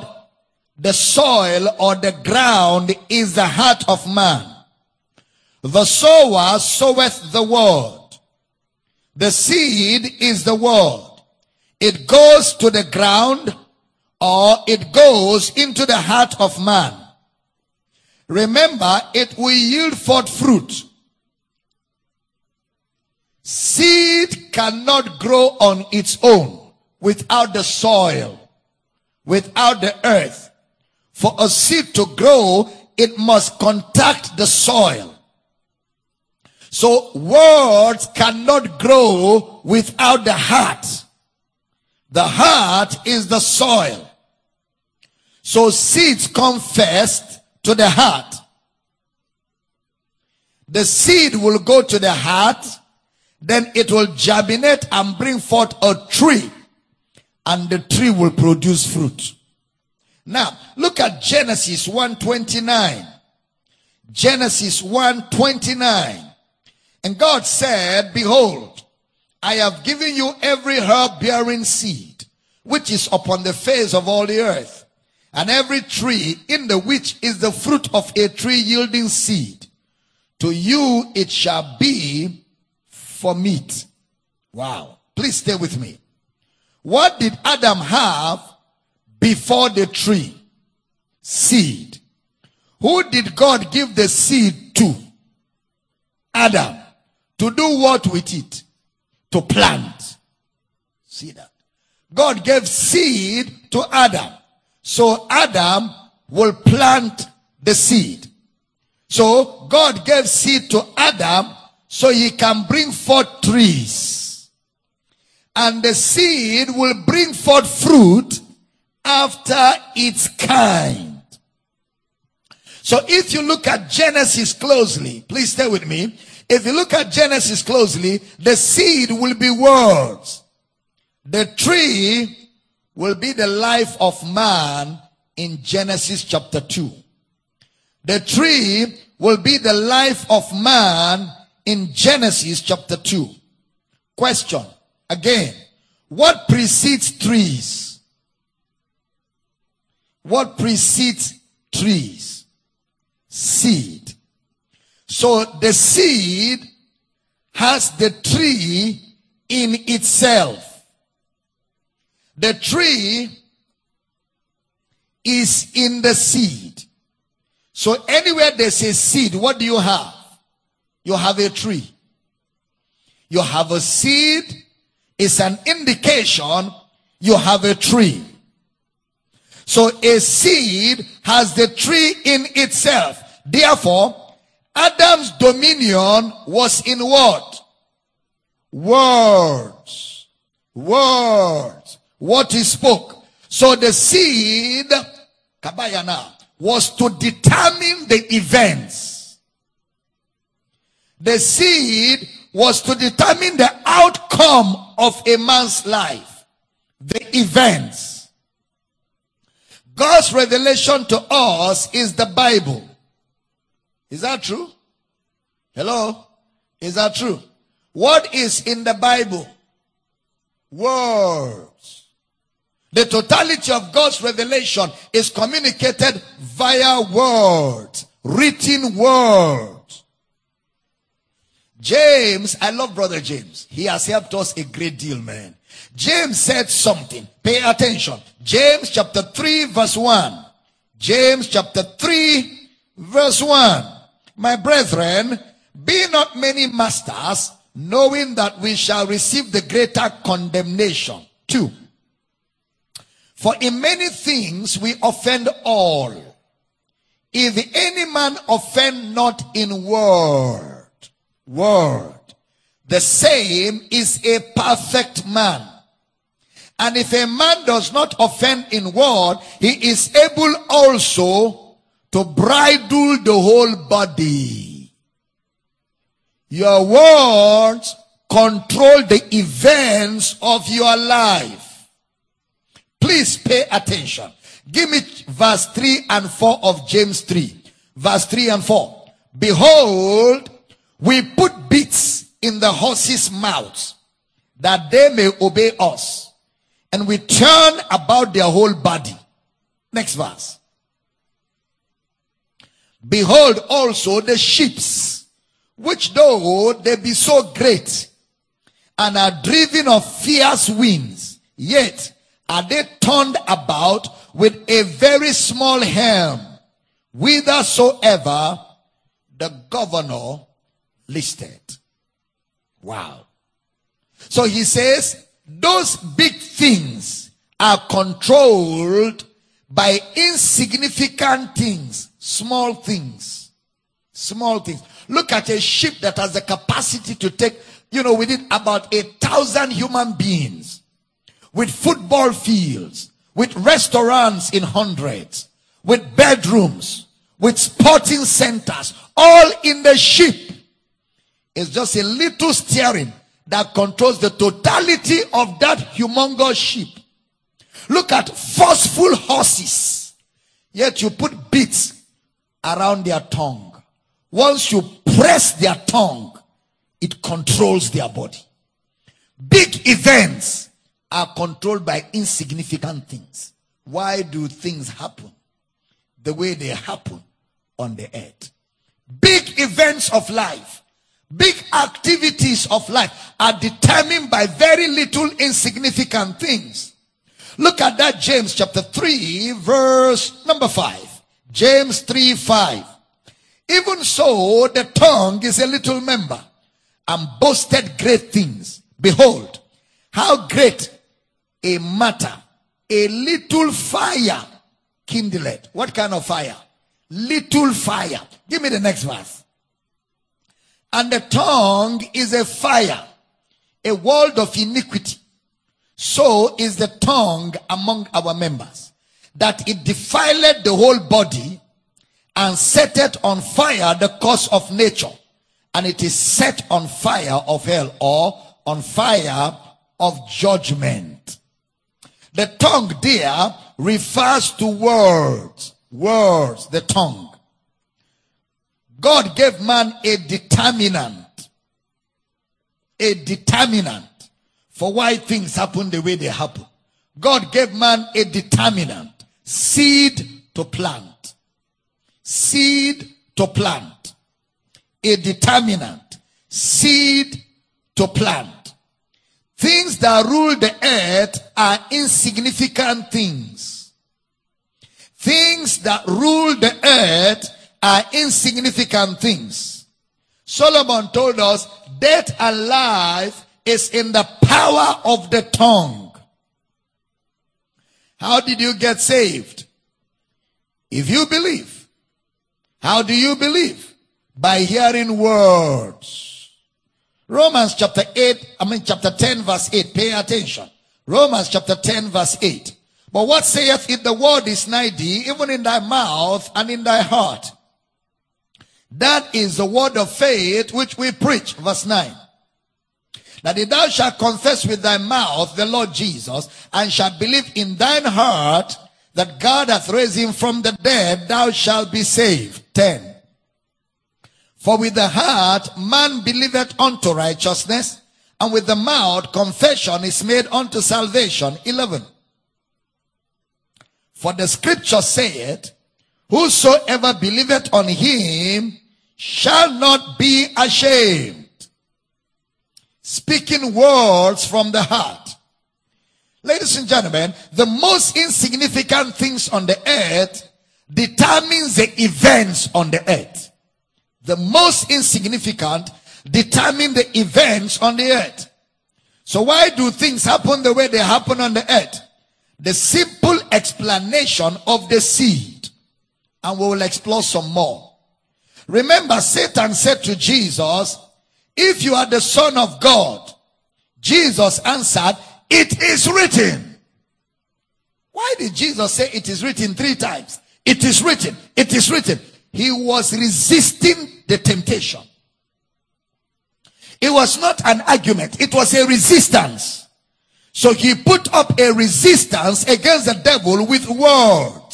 The soil or the ground is the heart of man. The sower soweth the word. The seed is the word. It goes to the ground or it goes into the heart of man. Remember, it will yield forth fruit. Seed cannot grow on its own without the soil, without the earth. For a seed to grow, it must contact the soil. So words cannot grow without the heart. The heart is the soil. So seeds come first to the heart. The seed will go to the heart, then it will germinate and bring forth a tree, and the tree will produce fruit. Now, look at Genesis 129. Genesis 129. And God said, Behold, I have given you every herb bearing seed, which is upon the face of all the earth, and every tree in the which is the fruit of a tree yielding seed. To you it shall be for meat. Wow. Please stay with me. What did Adam have before the tree? Seed. Who did God give the seed to? Adam. To do what with it? To plant. See that? God gave seed to Adam. So Adam will plant the seed. So God gave seed to Adam so he can bring forth trees. And the seed will bring forth fruit after its kind. So if you look at Genesis closely, please stay with me. If you look at Genesis closely, the seed will be words. The tree will be the life of man in Genesis chapter 2. The tree will be the life of man in Genesis chapter 2. Question again. What precedes trees? What precedes trees? Seed. So the seed has the tree in itself. The tree is in the seed. So anywhere there's a seed, what do you have? You have a tree. You have a seed. It's an indication you have a tree. So a seed has the tree in itself. Therefore, Adam's dominion was in what? Words. Words. What he spoke. So the seed, kabayana, was to determine the events. The seed was to determine the outcome of a man's life. The events. God's revelation to us is the Bible. Is that true? Hello? Is that true? What is in the Bible? Words. The totality of God's revelation is communicated via words, written words. James, I love brother James. He has helped us a great deal, man. James said something. Pay attention. James chapter 3 verse 1. James chapter 3 verse 1. My brethren, be not many masters, knowing that we shall receive the greater condemnation. Two. For in many things we offend all. If any man offend not in word, word, the same is a perfect man. And if a man does not offend in word, he is able also to bridle the whole body. Your words control the events of your life. Please pay attention. Give me verse 3 and 4 of James 3. Verse 3 and 4. Behold, we put bits in the horses' mouths that they may obey us. And we turn about their whole body. Next verse. Behold also the ships, which though they be so great and are driven of fierce winds, yet are they turned about with a very small helm, whithersoever the governor listed. Wow. So he says, those big things are controlled by insignificant things Small things. Small things. Look at a ship that has the capacity to take, you know, within about a thousand human beings with football fields, with restaurants in hundreds, with bedrooms, with sporting centers, all in the ship. It's just a little steering that controls the totality of that humongous ship. Look at forceful horses. Yet you put bits around their tongue. Once you press their tongue, it controls their body. Big events are controlled by insignificant things. Why do things happen the way they happen on the earth? Big events of life, big activities of life are determined by very little insignificant things. Look at that James chapter 3 verse number 5. James 3 5. Even so, the tongue is a little member and boasted great things. Behold, how great a matter a little fire kindled. What kind of fire? Little fire. Give me the next verse. And the tongue is a fire, a world of iniquity. So is the tongue among our members that it defiled the whole body and set it on fire the course of nature. And it is set on fire of hell or on fire of judgment. The tongue there refers to words. Words the tongue god gave man a determinant a determinant for why things happen the way they happen god gave man a determinant seed to plant. Seed to plant. A determinant. Seed to plant. Things that rule the earth are insignificant things. Things that rule the earth are insignificant things. Solomon told us death and life is in the power of the tongue. How did you get saved? If you believe. How do you believe? By hearing words. Romans chapter 8, I mean chapter 10 verse 8. Pay attention. Romans chapter 10 verse 8. But what saith it? The word is nigh thee, even in thy mouth and in thy heart. That is the word of faith which we preach. Verse 9. That if thou shalt confess with thy mouth the Lord Jesus and shalt believe in thine heart that God hath raised him from the dead, thou shalt be saved. 10. For with the heart man believeth unto righteousness, and with the mouth confession is made unto salvation. 11. For the scripture saith, Whosoever believeth on him shall not be ashamed. Speaking words from the heart. Ladies and gentlemen, the most insignificant things on the earth determines the events on the earth. The most insignificant determine the events on the earth. So why do things happen the way they happen on the earth? The simple explanation of the seed. And we will explore some more. Remember, Satan said to Jesus, if you are the son of God, Jesus answered, it is written. Why did Jesus say it is written three times? It is written. It is written. He was resisting the temptation. It was not an argument. It was a resistance. So he put up a resistance against the devil with words.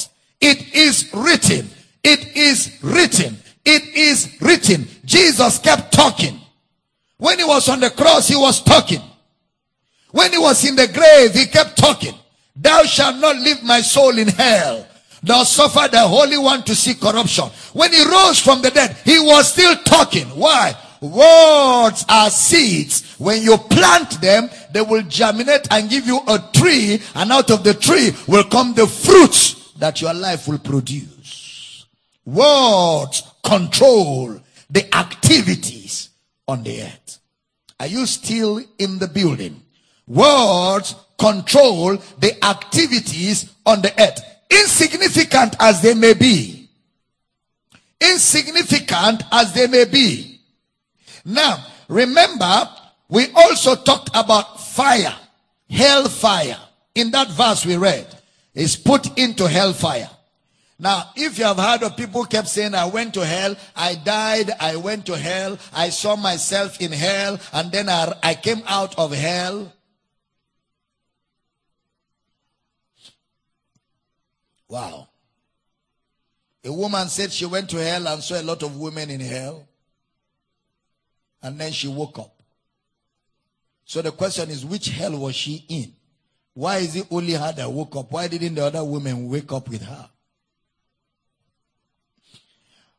It is written. It is written. It is written. Jesus kept talking. When he was on the cross, he was talking. When he was in the grave, he kept talking. Thou shalt not leave my soul in hell, nor suffer the Holy One to see corruption. When he rose from the dead, he was still talking. Why? Words are seeds. When you plant them, they will germinate and give you a tree, and out of the tree will come the fruits that your life will produce. Words control the activities on the earth. Are you still in the building? Words control the activities on the earth. Insignificant as they may be. Insignificant as they may be. Now, remember, we also talked about fire. Hellfire. In that verse we read, is put into hellfire. Now, if you have heard of people kept saying, I went to hell, I died, I went to hell, I saw myself in hell, and then I, I came out of hell. Wow. A woman said she went to hell and saw a lot of women in hell. And then she woke up. So the question is, which hell was she in? Why is it only her that woke up? Why didn't the other women wake up with her?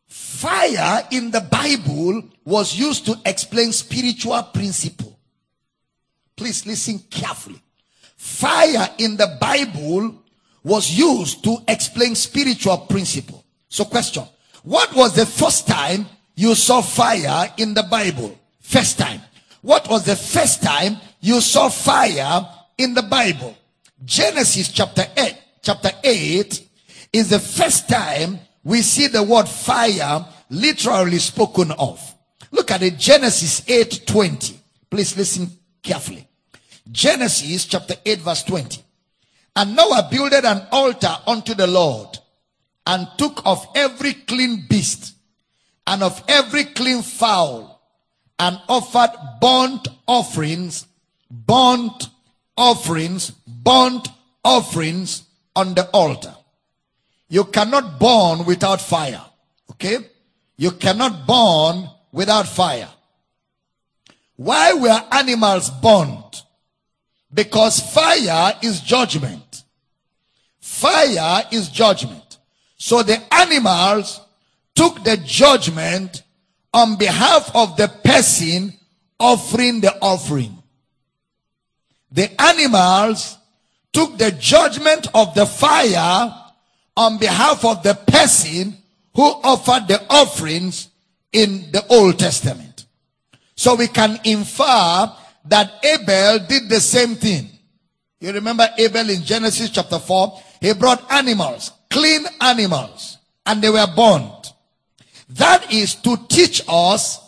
Fire in the Bible was used to explain spiritual principle. Please listen carefully. Fire in the Bible was used to explain spiritual principle. So question, what was the first time you saw fire in the Bible? First time. What was the first time you saw fire in the Bible? Genesis chapter 8, chapter 8 is the first time we see the word fire literally spoken of. Look at it, Genesis 8, 20. Please listen carefully. Genesis chapter 8 verse 20. And Noah builded an altar unto the Lord and took of every clean beast and of every clean fowl and offered burnt offerings, burnt offerings, burnt offerings on the altar. You cannot burn without fire. Okay? You cannot burn without fire. Why were animals burnt? Because fire is judgment. fire is judgment. So the animals took the judgment on behalf of the person offering the offering. The animals took the judgment of the fire on behalf of the person who offered the offerings in the Old Testament. So we can infer that Abel did the same thing. You remember Abel in Genesis chapter 4? He brought animals, clean animals, and they were burned. That is to teach us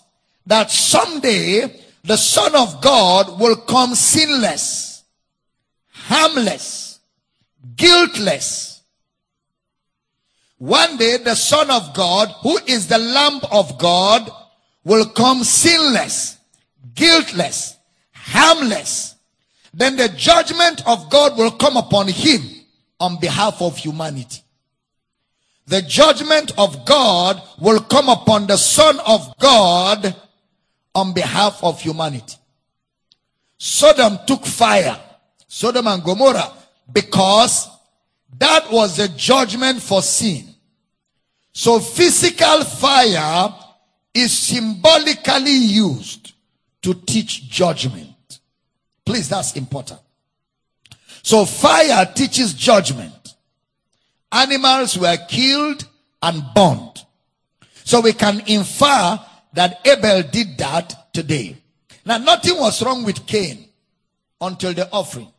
that someday the Son of God will come sinless, harmless, guiltless. One day the Son of God, who is the Lamb of God, will come sinless, guiltless, harmless. Then the judgment of God will come upon him on behalf of humanity. The judgment of God will come upon the Son of God on behalf of humanity. Sodom took fire, Sodom and Gomorrah, because that was a judgment for sin. So physical fire is symbolically used to teach judgment. Please, that's important. So fire teaches judgment. Animals were killed and burned. So we can infer that Abel did that today. Now, nothing was wrong with Cain until the offering.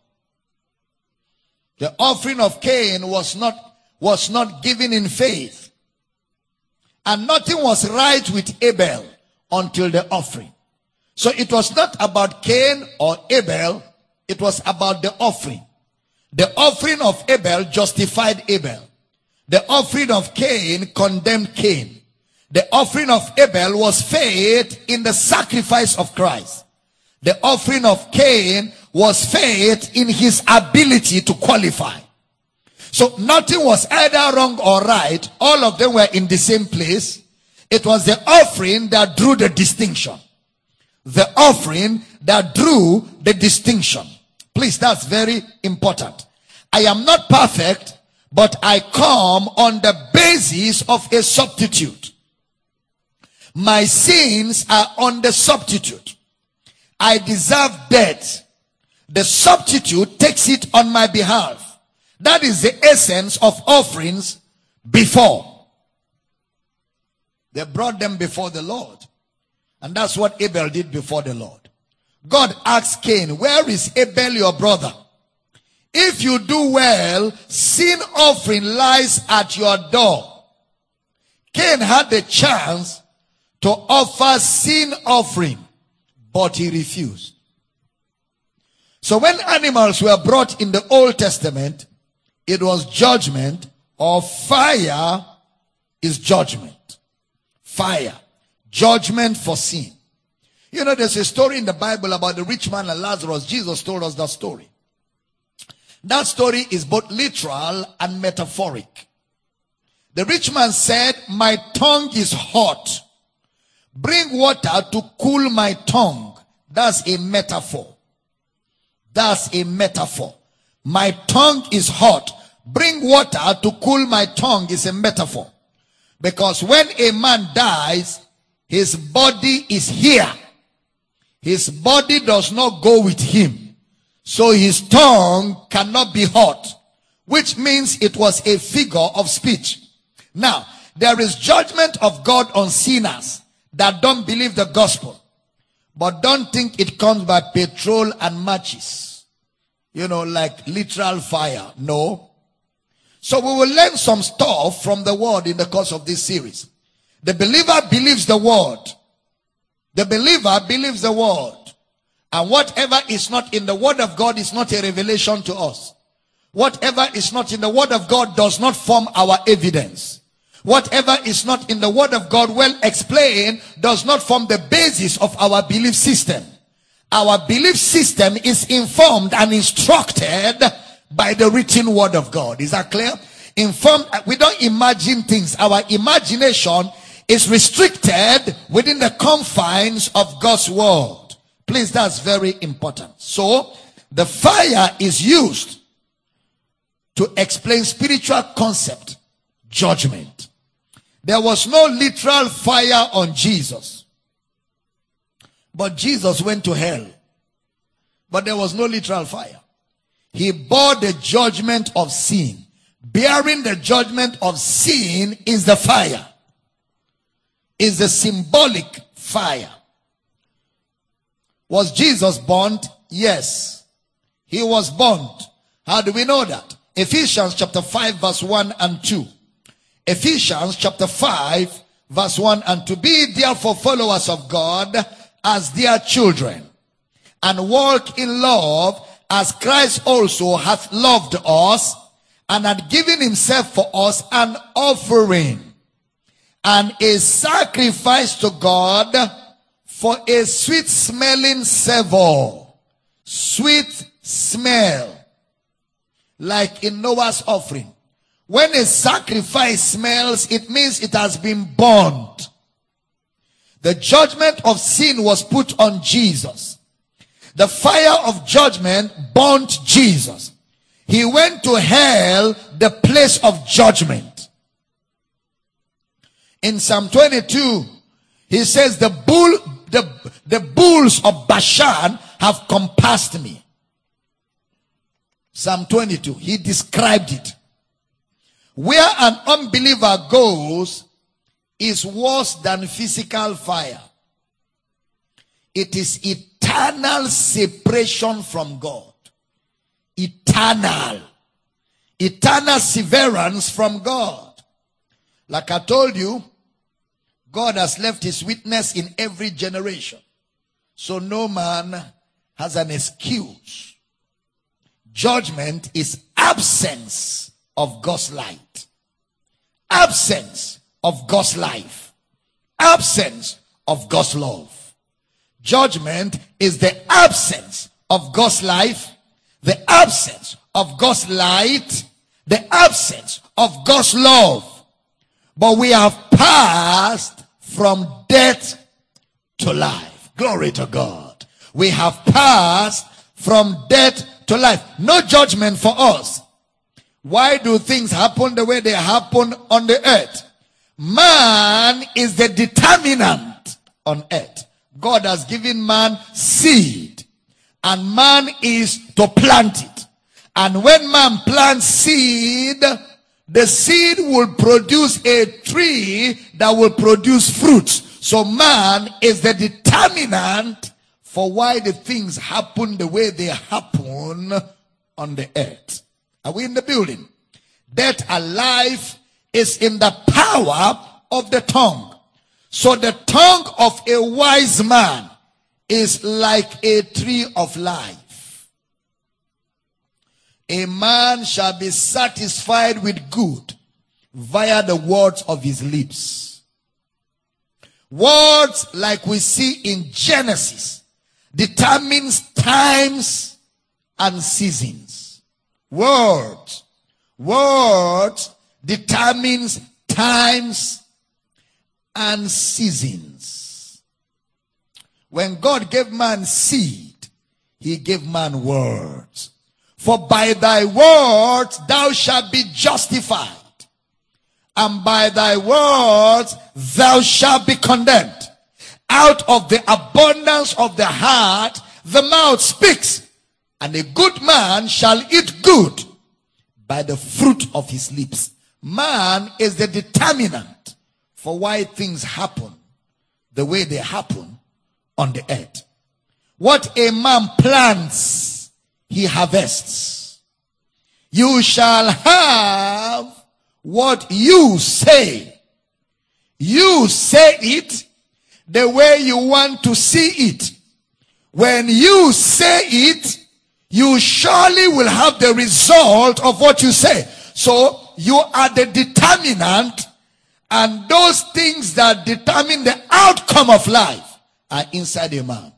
The offering of Cain was not, was not given in faith. And nothing was right with Abel until the offering. So it was not about Cain or Abel. It was about the offering. The offering of Abel justified Abel. The offering of Cain condemned Cain. The offering of Abel was faith in the sacrifice of Christ. The offering of Cain was faith in his ability to qualify. So nothing was either wrong or right. All of them were in the same place. It was the offering that drew the distinction. The offering that drew the distinction. Please, that's very important. I am not perfect, but I come on the basis of a substitute. My sins are on the substitute. I deserve death. The substitute takes it on my behalf. That is the essence of offerings before. They brought them before the Lord. And that's what Abel did before the Lord. God asked Cain, where is Abel your brother? If you do well, sin offering lies at your door. Cain had the chance to offer sin offering, but he refused. So when animals were brought in the Old Testament, it was judgment or fire is judgment. Fire. Judgment for sin. You know, there's a story in the Bible about the rich man and Lazarus. Jesus told us that story. That story is both literal and metaphoric. The rich man said, my tongue is hot. Bring water to cool my tongue. That's a metaphor. That's a metaphor. My tongue is hot. Bring water to cool my tongue is a metaphor. Because when a man dies, his body is here. His body does not go with him. So his tongue cannot be hot, which means it was a figure of speech. Now, there is judgment of God on sinners that don't believe the gospel, but don't think it comes by petrol and matches. You know, like literal fire. No. So we will learn some stuff from the word in the course of this series. The believer believes the word. The believer believes the word. And whatever is not in the word of God is not a revelation to us. Whatever is not in the word of God does not form our evidence. Whatever is not in the word of God well explained does not form the basis of our belief system. Our belief system is informed and instructed by the written word of God. Is that clear? Informed, we don't imagine things. Our imagination is restricted within the confines of God's word. Please, that's very important. So, the fire is used to explain spiritual concept, judgment. There was no literal fire on Jesus. But Jesus went to hell. But there was no literal fire. He bore the judgment of sin. Bearing the judgment of sin is the fire. Is the symbolic fire. Was Jesus burnt? Yes. He was burnt. How do we know that? Ephesians chapter 5 verse 1 and 2. Ephesians chapter 5 verse 1 and to Be therefore followers of God as dear children and walk in love as Christ also hath loved us and had given himself for us an offering and a sacrifice to God for a sweet smelling savor. Sweet smell. Like in Noah's offering. When a sacrifice smells, it means it has been burned. The judgment of sin was put on Jesus. The fire of judgment burnt Jesus. He went to hell, the place of judgment. In Psalm 22, he says, the bull, the, the bulls of Bashan have compassed me. Psalm 22, he described it. Where an unbeliever goes is worse than physical fire. It is eternal separation from God. Eternal. Eternal severance from God. Like I told you, God has left his witness in every generation. So no man has an excuse. Judgment is absence of God's light. Absence of God's life. Absence of God's love. Judgment is the absence of God's life, the absence of God's light, the absence of God's love. But we have passed from death to life. Glory to God. We have passed from death to life. No judgment for us. Why do things happen the way they happen on the earth? Man is the determinant on earth. God has given man seed and man is to plant it. And when man plants seed, the seed will produce a tree that will produce fruits. So man is the determinant for why the things happen the way they happen on the earth. Are we in the building? Death and life is in the power of the tongue. So the tongue of a wise man is like a tree of life. A man shall be satisfied with good via the words of his lips. Words like we see in Genesis determines times and seasons. Words. Word determines times and seasons. When God gave man seed, he gave man words. For by thy words thou shalt be justified. And by thy words thou shalt be condemned. Out of the abundance of the heart, the mouth speaks. And a good man shall eat good by the fruit of his lips. Man is the determinant for why things happen the way they happen on the earth. What a man plants, he harvests. You shall have what you say. You say it the way you want to see it. When you say it, you surely will have the result of what you say. So you are the determinant and those things that determine the outcome of life are inside a man.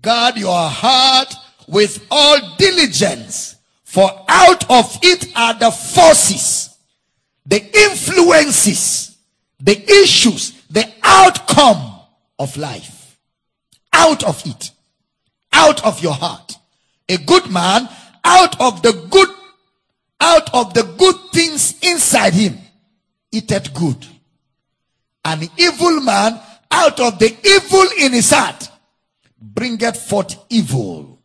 Guard your heart with all diligence for out of it are the forces, the influences, the issues, the outcome of life. Out of it. Out of your heart. A good man, out of the good out of the good things inside him, eateth good. An evil man out of the evil in his heart bringeth forth evil.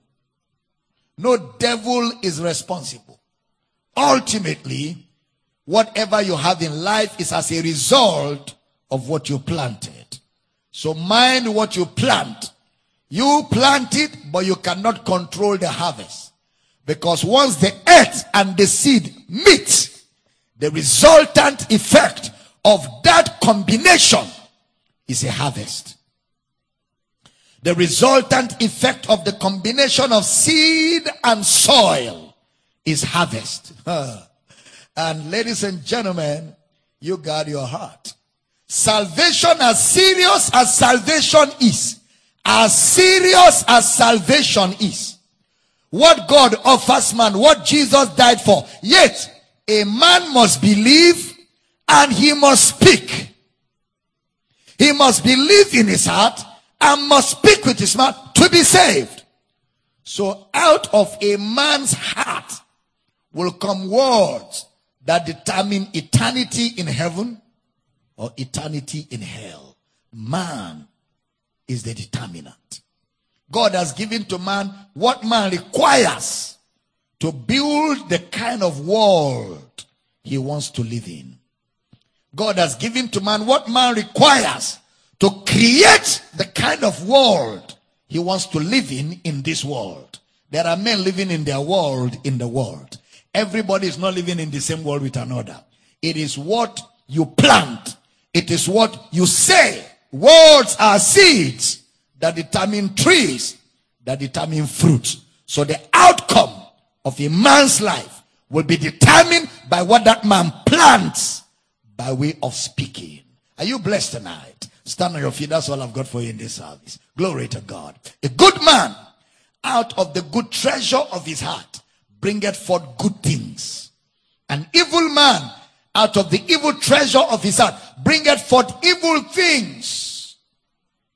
No devil is responsible. Ultimately, whatever you have in life is as a result of what you planted. So mind what you plant. You plant it, but you cannot control the harvest. Because once the earth and the seed meet, the resultant effect of that combination is a harvest. The resultant effect of the combination of seed and soil is harvest. and ladies and gentlemen, you guard your heart. Salvation as serious as salvation is, as serious as salvation is, what God offers man, what Jesus died for, yet a man must believe and he must speak. He must believe in his heart and must speak with his mouth to be saved. So out of a man's heart will come words that determine eternity in heaven or eternity in hell. Man is the determinant. God has given to man what man requires to build the kind of world he wants to live in. God has given to man what man requires to create the kind of world he wants to live in in this world. There are men living in their world in the world. Everybody is not living in the same world with another. It is what you plant. It is what you say. Words are seeds that determine trees, that determine fruit. So the outcome of a man's life will be determined by what that man plants by way of speaking. Are you blessed tonight? Stand on your feet. That's all I've got for you in this service. Glory to God. A good man out of the good treasure of his heart bringeth forth good things. An evil man out of the evil treasure of his heart bringeth forth evil things.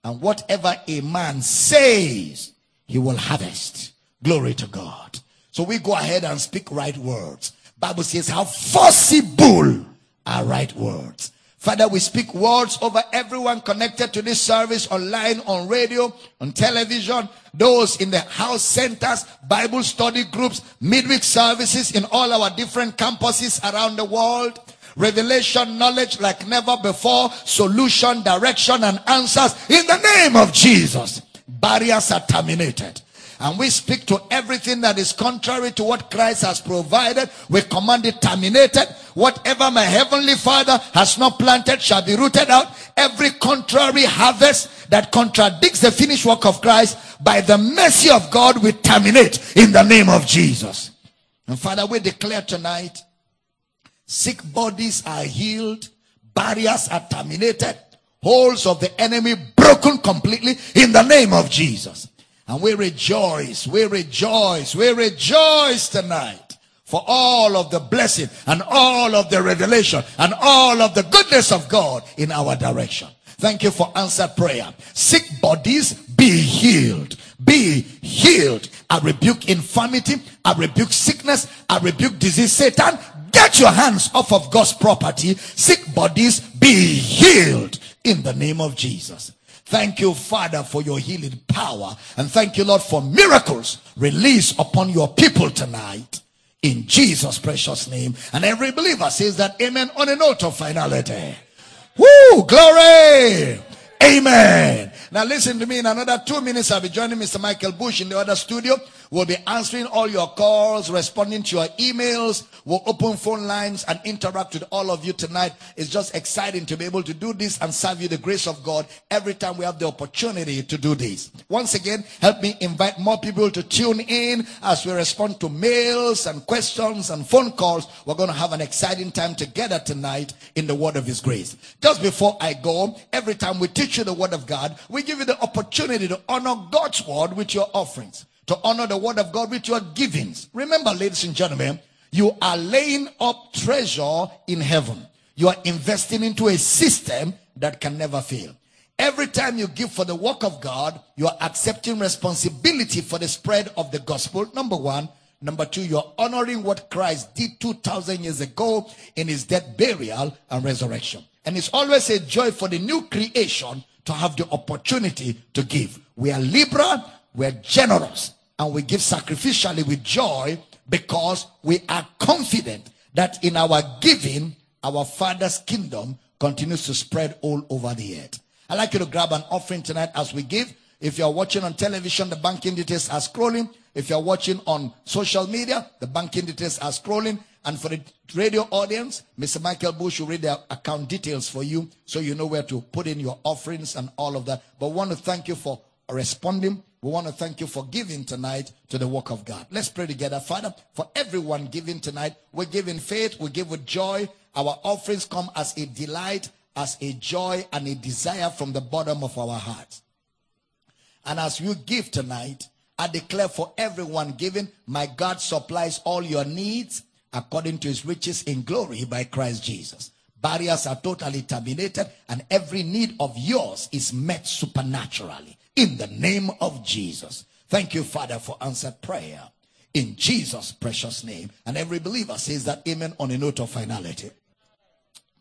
And whatever a man says, he will harvest. Glory to God. So we go ahead and speak right words. Bible says how forcible are right words. Father, we speak words over everyone connected to this service online, on radio, on television, those in the house centers, Bible study groups, midweek services in all our different campuses around the world. Revelation knowledge like never before, solution, direction, and answers in the name of Jesus. Barriers are terminated and we speak to everything that is contrary to what Christ has provided, we command it terminated. Whatever my heavenly Father has not planted shall be rooted out. Every contrary harvest that contradicts the finished work of Christ, by the mercy of God, we terminate in the name of Jesus. And Father, we declare tonight, sick bodies are healed, barriers are terminated, holes of the enemy broken completely in the name of Jesus. And we rejoice, we rejoice, we rejoice tonight for all of the blessing and all of the revelation and all of the goodness of God in our direction. Thank you for answered prayer. Sick bodies be healed. Be healed. I rebuke infirmity. I rebuke sickness. I rebuke disease. Satan, get your hands off of God's property. Sick bodies be healed in the name of Jesus. Thank you, Father, for your healing power. And thank you, Lord, for miracles released upon your people tonight. In Jesus' precious name. And every believer says that amen on a note of finality. Woo! Glory! Amen. Now listen to me. In another two minutes, I'll be joining Mr. Michael Bush in the other studio. We'll be answering all your calls, responding to your emails. We'll open phone lines and interact with all of you tonight. It's just exciting to be able to do this and serve you the grace of God every time we have the opportunity to do this. Once again, help me invite more people to tune in as we respond to mails and questions and phone calls. We're going to have an exciting time together tonight in the word of his grace. Just before I go, every time we teach you the word of God, we give you the opportunity to honor God's word with your offerings to honor the word of God with your givings. Remember, ladies and gentlemen, you are laying up treasure in heaven. You are investing into a system that can never fail. Every time you give for the work of God, you are accepting responsibility for the spread of the gospel. Number one. Number two, you're honoring what Christ did 2,000 years ago in his death, burial, and resurrection. And it's always a joy for the new creation to have the opportunity to give. We are liberal, we're generous, and we give sacrificially with joy because we are confident that in our giving, our Father's kingdom continues to spread all over the earth. I'd like you to grab an offering tonight as we give. If you're watching on television, the banking details are scrolling. If you're watching on social media, the banking details are scrolling. And for the radio audience, Mr. Michael Bush will read the account details for you so you know where to put in your offerings and all of that. But we want to thank you for responding. We want to thank you for giving tonight to the work of God. Let's pray together. Father, for everyone giving tonight, we give in faith, we give with joy. Our offerings come as a delight, as a joy, and a desire from the bottom of our hearts. And as you give tonight, I declare for everyone giving, my God supplies all your needs according to his riches in glory by Christ Jesus. Barriers are totally terminated, and every need of yours is met supernaturally in the name of Jesus. Thank you, Father, for answered prayer in Jesus' precious name. And every believer says that amen on a note of finality.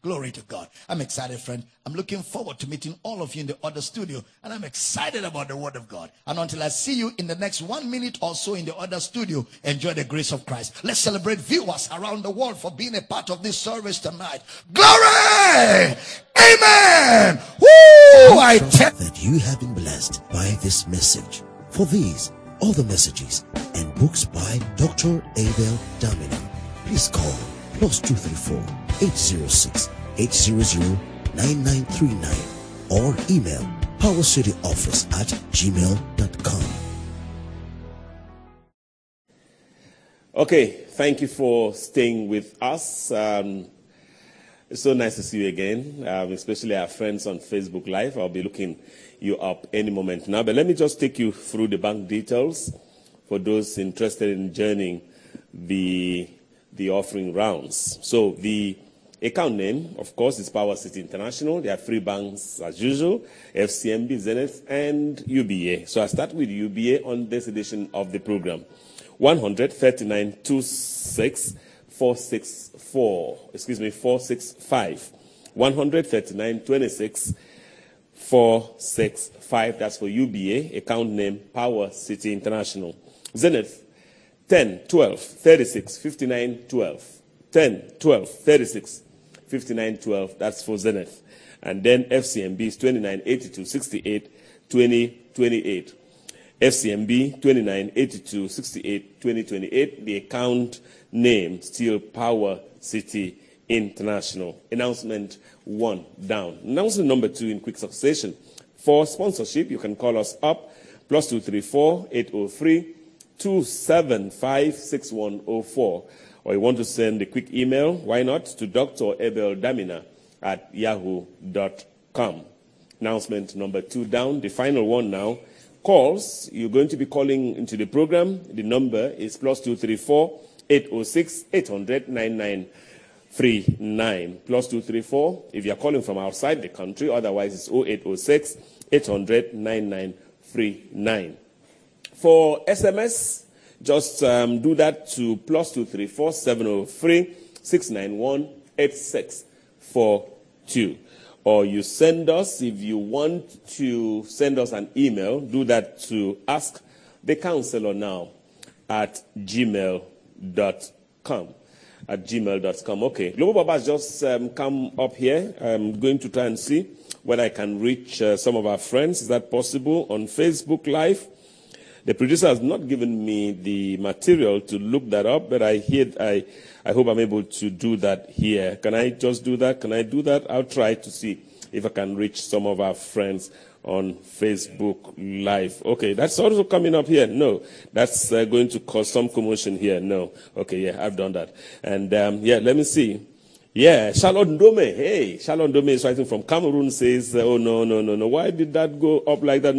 Glory to God. I'm excited, friend. I'm looking forward to meeting all of you in the other studio, and I'm excited about the Word of God. And until I see you in the next one minute or so in the other studio, enjoy the grace of Christ. Let's celebrate viewers around the world for being a part of this service tonight. Glory! Amen! Woo! I tell that you have been blessed by this message. For these, all the messages, and books by Dr. Abel Damina, please call plus 234 806 800 9939 or email powercityoffice at gmail.com. Okay, thank you for staying with us. Um, it's so nice to see you again, um, especially our friends on Facebook Live. I'll be looking you up any moment now. But let me just take you through the bank details for those interested in joining the the offering rounds. So the account name, of course, is Power City International. There are three banks as usual, FCMB, Zenith, and UBA. So I start with UBA on this edition of the program. 13926 464, excuse me, 465. 13926 465. That's for UBA, account name Power City International. Zenith 10, 12, 36, 59, 12. 10, 12, 36, 59, 12. That's for Zenith. And then FCMB is 29, 82, 68, 20, 28. FCMB 29, 82, 68, 20, 28. The account name still Power City International. Announcement one down. Announcement number two in quick succession. For sponsorship, you can call us up plus 234 803 2756104. Or you want to send a quick email, why not, to Dr. Abel Damina at yahoo.com. Announcement number two down, the final one now. Calls, you're going to be calling into the program. The number is plus 234 806 800 9939. Plus 234 if you're calling from outside the country, otherwise it's 0806 800 9939. For SMS, just um, do that to plus two three four seven zero oh three six nine one eight six four two. Or you send us if you want to send us an email. Do that to ask the counselor now at gmail.com. At gmail.com. Okay. Global Baba just um, come up here. I'm going to try and see whether I can reach uh, some of our friends. Is that possible on Facebook Live? The producer has not given me the material to look that up, but I hear, I, I hope I'm able to do that here. Can I just do that? Can I do that? I'll try to see if I can reach some of our friends on Facebook Live. Okay, that's also coming up here. No, that's uh, going to cause some commotion here. No. Okay, yeah, I've done that. And um, yeah, let me see. Yeah, Charlotte Dome. Hey, Charlotte Dome is writing from Cameroon says, oh no, no, no, no. Why did that go up like that?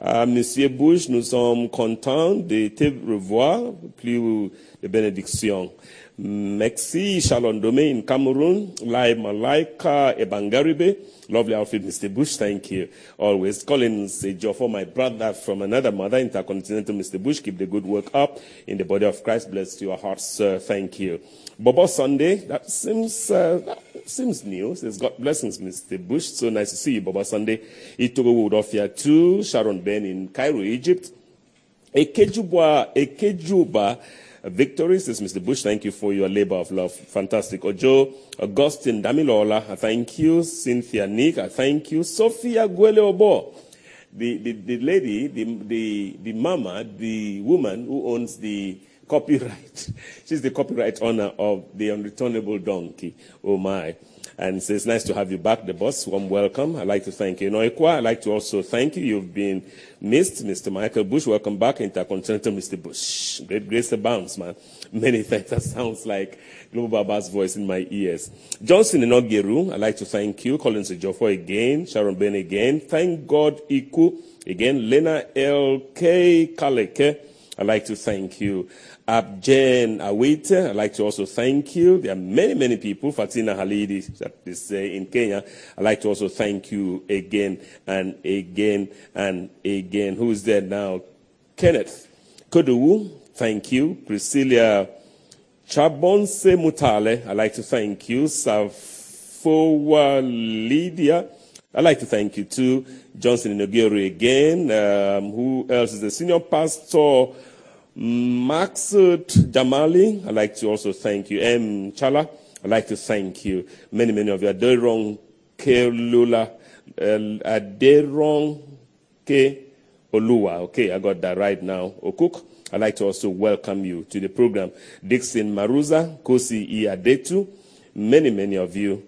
Euh, Monsieur Bush, nous sommes contents de te revoir. Plus de bénédictions Mexi Shalom Dome in Cameroon, Lai Malaika Ebangaribe, lovely outfit, Mr. Bush, thank you. Always. Collins for my brother from another mother, Intercontinental Mr. Bush, keep the good work up in the body of Christ. Bless your heart, sir. Thank you. Bobo Sunday, that seems, uh, that seems new. Says, God blessings, Mr. Bush. So nice to see you, Bobo Sunday. Itogo Woodofia too, Sharon Ben in Cairo, Egypt. Ekejuba, Ekejuba, victory, says Mr. Bush. Thank you for your labor of love. Fantastic. Ojo, Augustine Damilola, I thank you. Cynthia Nick, I thank you. Sophia Gwele Obo, the, the, the lady, the, the, the mama, the woman who owns the copyright. She's the copyright owner of The Unreturnable Donkey. Oh my. And says, nice to have you back, the boss. Warm welcome. I'd like to thank you. Noikwa, I'd like to also thank you. You've been missed, Mr. Michael Bush. Welcome back, Intercontinental Mr. Bush. Great grace abounds, man. Many thanks. That sounds like Global Baba's voice in my ears. Johnson Inogeru, I'd like to thank you. Collins Ejofo again. Sharon Ben again. Thank God Iku again. Lena L.K. Kaleke. I'd like to thank you. Abjen Awite, I'd like to also thank you. There are many, many people, Fatina Halidi, is in Kenya. I'd like to also thank you again and again and again. Who's there now? Kenneth Kodowu, thank you. Priscilla Chabonse Mutale, I'd like to thank you. Safowa Lydia, I'd like to thank you too. Johnson Inogiri again. Um, who else is the senior pastor? Maksud Jamali, I'd like to also thank you. M. Chala, I'd like to thank you. Many, many of you. Aderong Kelula, Aderong Ke Olua. Okay, I got that right now. Okuk, I'd like to also welcome you to the program. Dixon Maruza, Kosi Iadetu, many, many of you.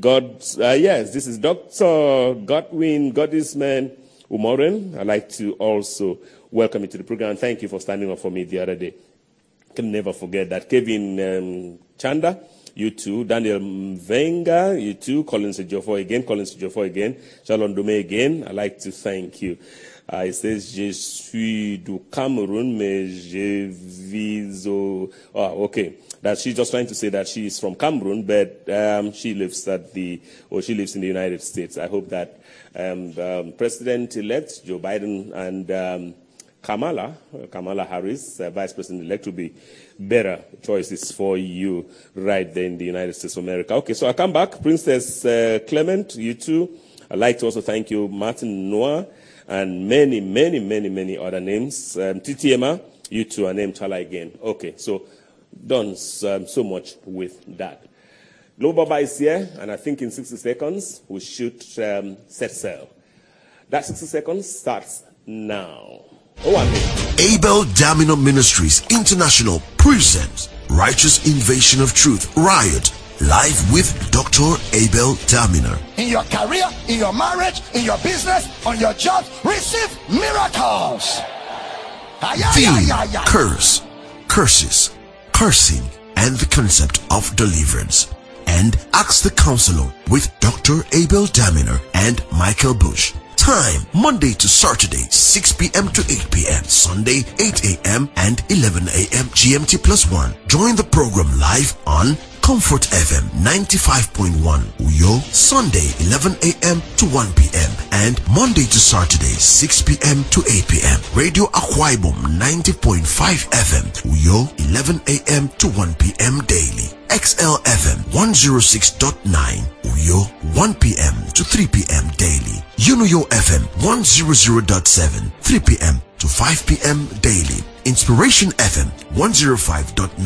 God, uh, yes, this is Dr. Godwin Godisman Umoren. I'd like to also welcome you to the program. Thank you for standing up for me the other day. Can never forget that. Kevin um, Chanda, you too. Daniel Venga, you too. Collins Ejofo again. Collins Ejofo again. Shalom Dome again. I'd like to thank you. Uh, it says, Je suis du Cameroun, mais je vis au... Oh, okay. That she's just trying to say that she is from Cameroon, but um, she lives at the, or she lives in the United States. I hope that um, um, President-elect Joe Biden and um, Kamala, Kamala Harris, uh, Vice President-elect, will be better choices for you right there in the United States of America. Okay, so I come back. Princess uh, Clement, you too. I'd like to also thank you, Martin Noah, and many, many, many, many other names. Um, TTMA, you too, are named Chala again. Okay, so done um, so much with that. Global Baba is here, and I think in 60 seconds we should um, set sail. That 60 seconds starts now. Abel Damina Ministries International presents Righteous Invasion of Truth Riot live with Dr. Abel Damina. In your career, in your marriage, in your business, on your job, receive miracles. Theme, curse, curses, cursing, and the concept of deliverance. And Ask the Counselor with Dr. Abel Damina and Michael Bush. Time Monday to Saturday 6 p.m. to 8 p.m. Sunday 8 a.m. and 11 a.m. GMT plus 1. Join the program live on Comfort FM 95.1 Uyo Sunday 11 a.m. to 1 p.m. and Monday to Saturday 6 p.m. to 8 p.m. Radio Akwa Ibom 90.5 FM Uyo 11 a.m. to 1 p.m. daily. XL FM 106.9 Uyo 1 p.m. to 3 p.m. daily. Unuyo FM 100.7 3 p.m. to 5 p.m. daily. Inspiration FM 105.9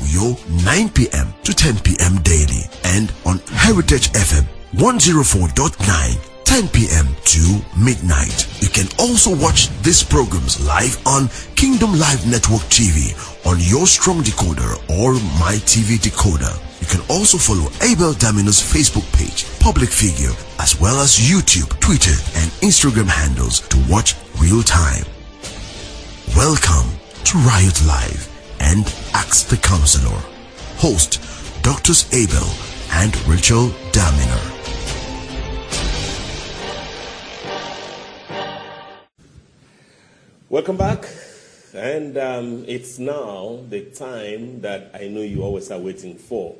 Uyo 9 p.m. to 10 p.m. daily and on Heritage FM 104.9 10 p.m. to midnight. You can also watch these programs live on Kingdom Live Network TV on your strong decoder or my TV decoder. You can also follow Abel Damina's Facebook page, public figure, as well as YouTube, Twitter, and Instagram handles to watch real time. Welcome to Riot Live and Ask the Counselor. Host Doctors Abel and Rachel Damina. Welcome back. and um, it's now the time that I know you always are waiting for.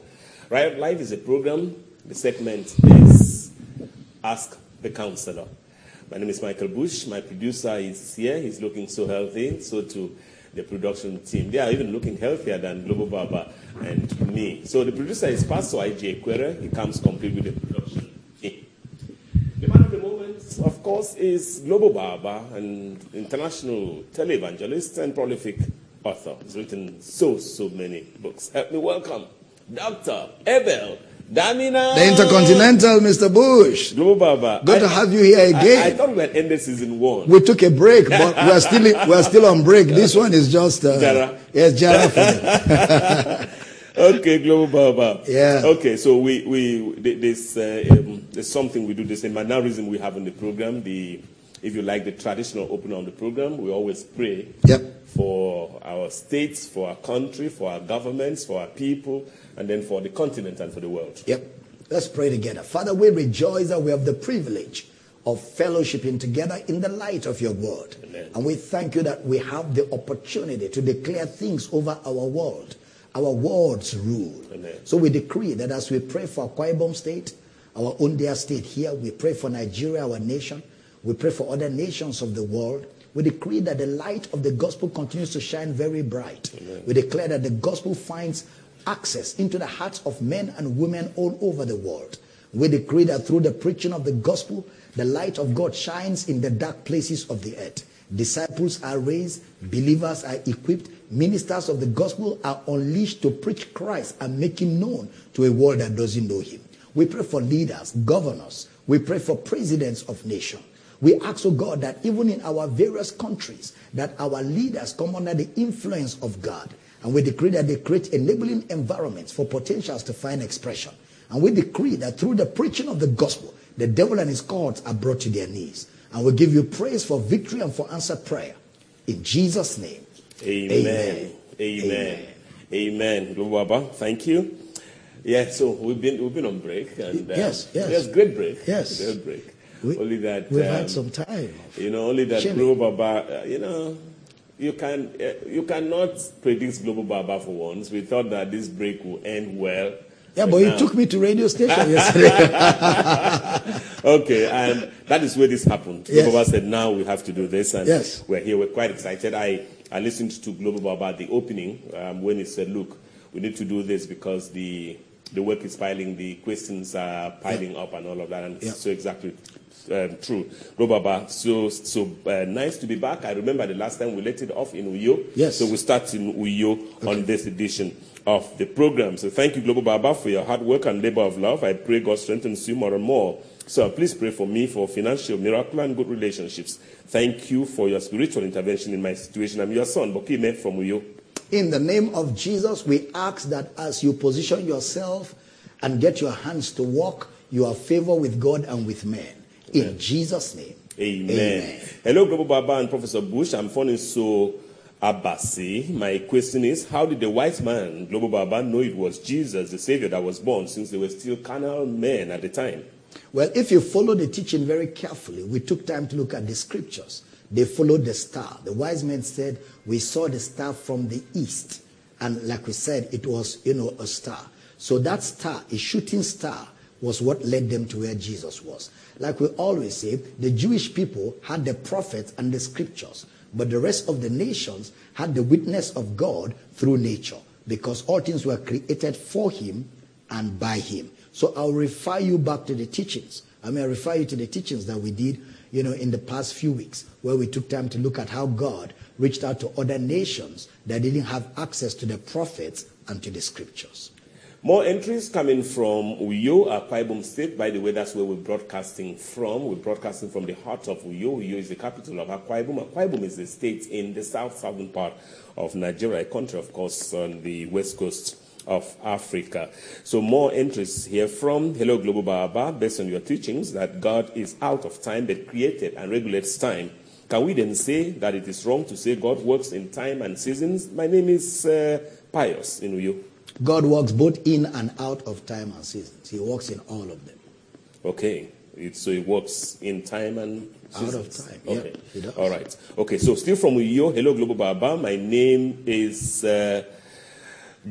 Riot Live is a program. The segment is Ask the Counselor. My name is Michael Bush. My producer is here. He's looking so healthy. So too the production team. They are even looking healthier than Global Baba and me. So the producer is Pastor IJ Quere. He comes complete with the production team. The man of the moment, of course, is Global Baba, an international televangelist and prolific author. He's written so, so many books. Help me welcome Dr. Abel Damina. The Intercontinental, Mr. Bush. Global Baba. Good to have you here again. I, I, thought we had ended season one. We took a break, but we're still we're still on break. This one is just uh, Jara. Yes, Jara okay, Global Baba. Yeah. Okay, so we we this uh, um, there's something we do the same mannerism we have in the program. The if you like the traditional opener on the program, we always pray Yep. for our states, for our country, for our governments, for our people, and then for the continent and for the world. Yep. Let's pray together. Father, we rejoice that we have the privilege of fellowshipping together in the light of your word. Amen. And we thank you that we have the opportunity to declare things over our world. Our words rule. Amen. So we decree that as we pray for Akwa Ibom State, our own dear state here, we pray for Nigeria, our nation, we pray for other nations of the world. We decree that the light of the gospel continues to shine very bright. We declare that the gospel finds access into the hearts of men and women all over the world. We decree that through the preaching of the gospel, the light of God shines in the dark places of the earth. Disciples are raised, believers are equipped, ministers of the gospel are unleashed to preach Christ and make him known to a world that doesn't know him. We pray for leaders, governors, we pray for presidents of nations. We ask, oh God, that even in our various countries, that our leaders come under the influence of God. And we decree that they create enabling environments for potentials to find expression. And we decree that through the preaching of the gospel, the devil and his courts are brought to their knees. And we give you praise for victory and for answered prayer. In Jesus' name. Amen. Amen. Amen. Amen. Thank you. Yeah, so we've been we've been on break and uh, Yes, yes. yes, great break. Yes. great break. We- only that We've um, had some time. You know, only that. Global Baba, uh, you know, you can uh, you cannot predict Global Baba for once. We thought that this break will end well. Yeah, but you now- took me to radio station yesterday. okay, and that is where this happened. Yes. Global Baba said, now we have to do this, and Yes. we're here. We're quite excited. I, I listened to Global Baba at the opening um, when he said, look, we need to do this because the the work is piling, the questions are piling up, and all of that, and Yeah. so exactly um, true. Global Baba, so so uh, nice to be back. I remember the last time we let it off in Uyo. Yes. So we start in Uyo on this edition of the program. So thank you, Global Baba, for your hard work and labor of love. I pray God strengthens you more and more. So please pray for me for financial miracle and good relationships. Thank you for your spiritual intervention in my situation. I'm your son, Bokime from Uyo. In the name of Jesus, we ask that as you position yourself and get your hands to work, you have favor with God and with men. In Jesus' name. Amen. Hello, Global Baba and Professor Bush. I'm phoning so Abasi. My question is, how did the white man, Global Baba, know it was Jesus, the Savior, that was born, since they were still carnal men at the time? Well, if you follow the teaching very carefully, we took time to look at the scriptures. They followed the star. The wise men said, We saw the star from the east. And like we said, it was, you know, a star. So that star, a shooting star, was what led them to where Jesus was. Like we always say, the Jewish people had the prophets and the scriptures, but the rest of the nations had the witness of God through nature, because all things were created for him and by him. So I'll refer you back to the teachings. I mean, I refer you to the teachings that we did, you know, in the past few weeks, where we took time to look at how God reached out to other nations that didn't have access to the prophets and to the scriptures. More entries coming from Uyo, Akwa State. By the way, that's where we're broadcasting from. We're broadcasting from the heart of Uyo. Uyo is the capital of Akwa Ibom. Akwa Ibom is the state in the south southern part of Nigeria, a country, of course, on the west coast of Africa. So more entries here from Hello Global Baba, based on your teachings that God is out of time but created and regulates time. Can we then say that it is wrong to say God works in time and seasons? My name is uh, Pius in Uyo. God works both in and out of time and seasons. He works in all of them. Okay. It, so it works in time and Out of seasons. time, Okay. All right. Okay. So still from Uyo. Hello, Global Baba. My name is uh,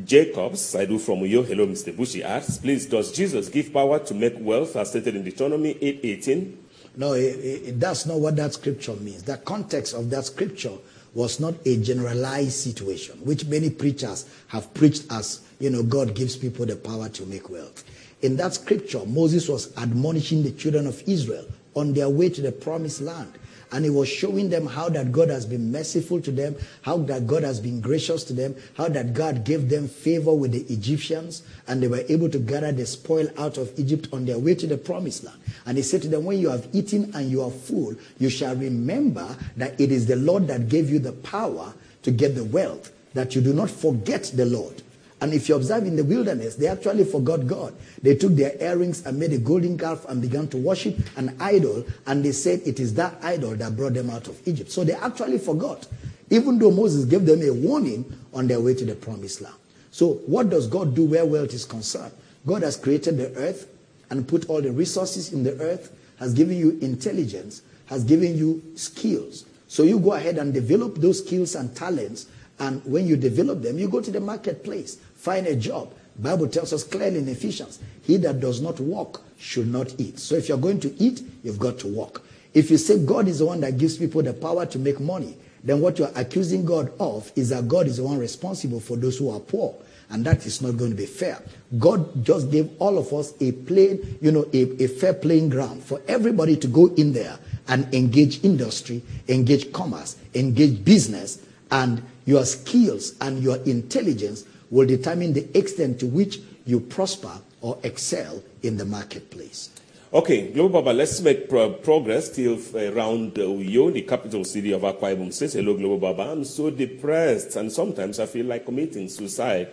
Jacobs. Do from Uyo. Hello, Mr. Bushi asks, please, does Jesus give power to make wealth as stated in Deuteronomy 8:18? No, it, it, that's not what that scripture means. The context of that scripture was not a generalized situation, which many preachers have preached as, you know, God gives people the power to make wealth. In that scripture, Moses was admonishing the children of Israel on their way to the promised land. And he was showing them how that God has been merciful to them, how that God has been gracious to them, how that God gave them favor with the Egyptians, and they were able to gather the spoil out of Egypt on their way to the promised land. And he said to them, When you have eaten and you are full, you shall remember that it is the Lord that gave you the power to get the wealth, that you do not forget the Lord. And if you observe in the wilderness, they actually forgot God. They took their earrings and made a golden calf and began to worship an idol, and they said it is that idol that brought them out of Egypt. So they actually forgot, even though Moses gave them a warning on their way to the promised land. So, what does God do where wealth is concerned? God has created the earth and put all the resources in the earth, has given you intelligence, has given you skills. So, you go ahead and develop those skills and talents and when you develop them, you go to the marketplace, find a job. Bible tells us clearly in Ephesians, he that does not work should not eat. So if you're going to eat, you've got to work. If you say God is the one that gives people the power to make money, then what you're accusing God of is that God is the one responsible for those who are poor. And that is not going to be fair. God just gave all of us a plain, you know, a, a fair playing ground for everybody to go in there and engage industry, engage commerce, engage business, and your skills and your intelligence will determine the extent to which you prosper or excel in the marketplace. Okay, Global Baba, let's make pro- progress till uh, around uh, Uyo, the capital city of Akwa Ibom State. Hello, Global Baba. I'm so depressed, and sometimes I feel like committing suicide.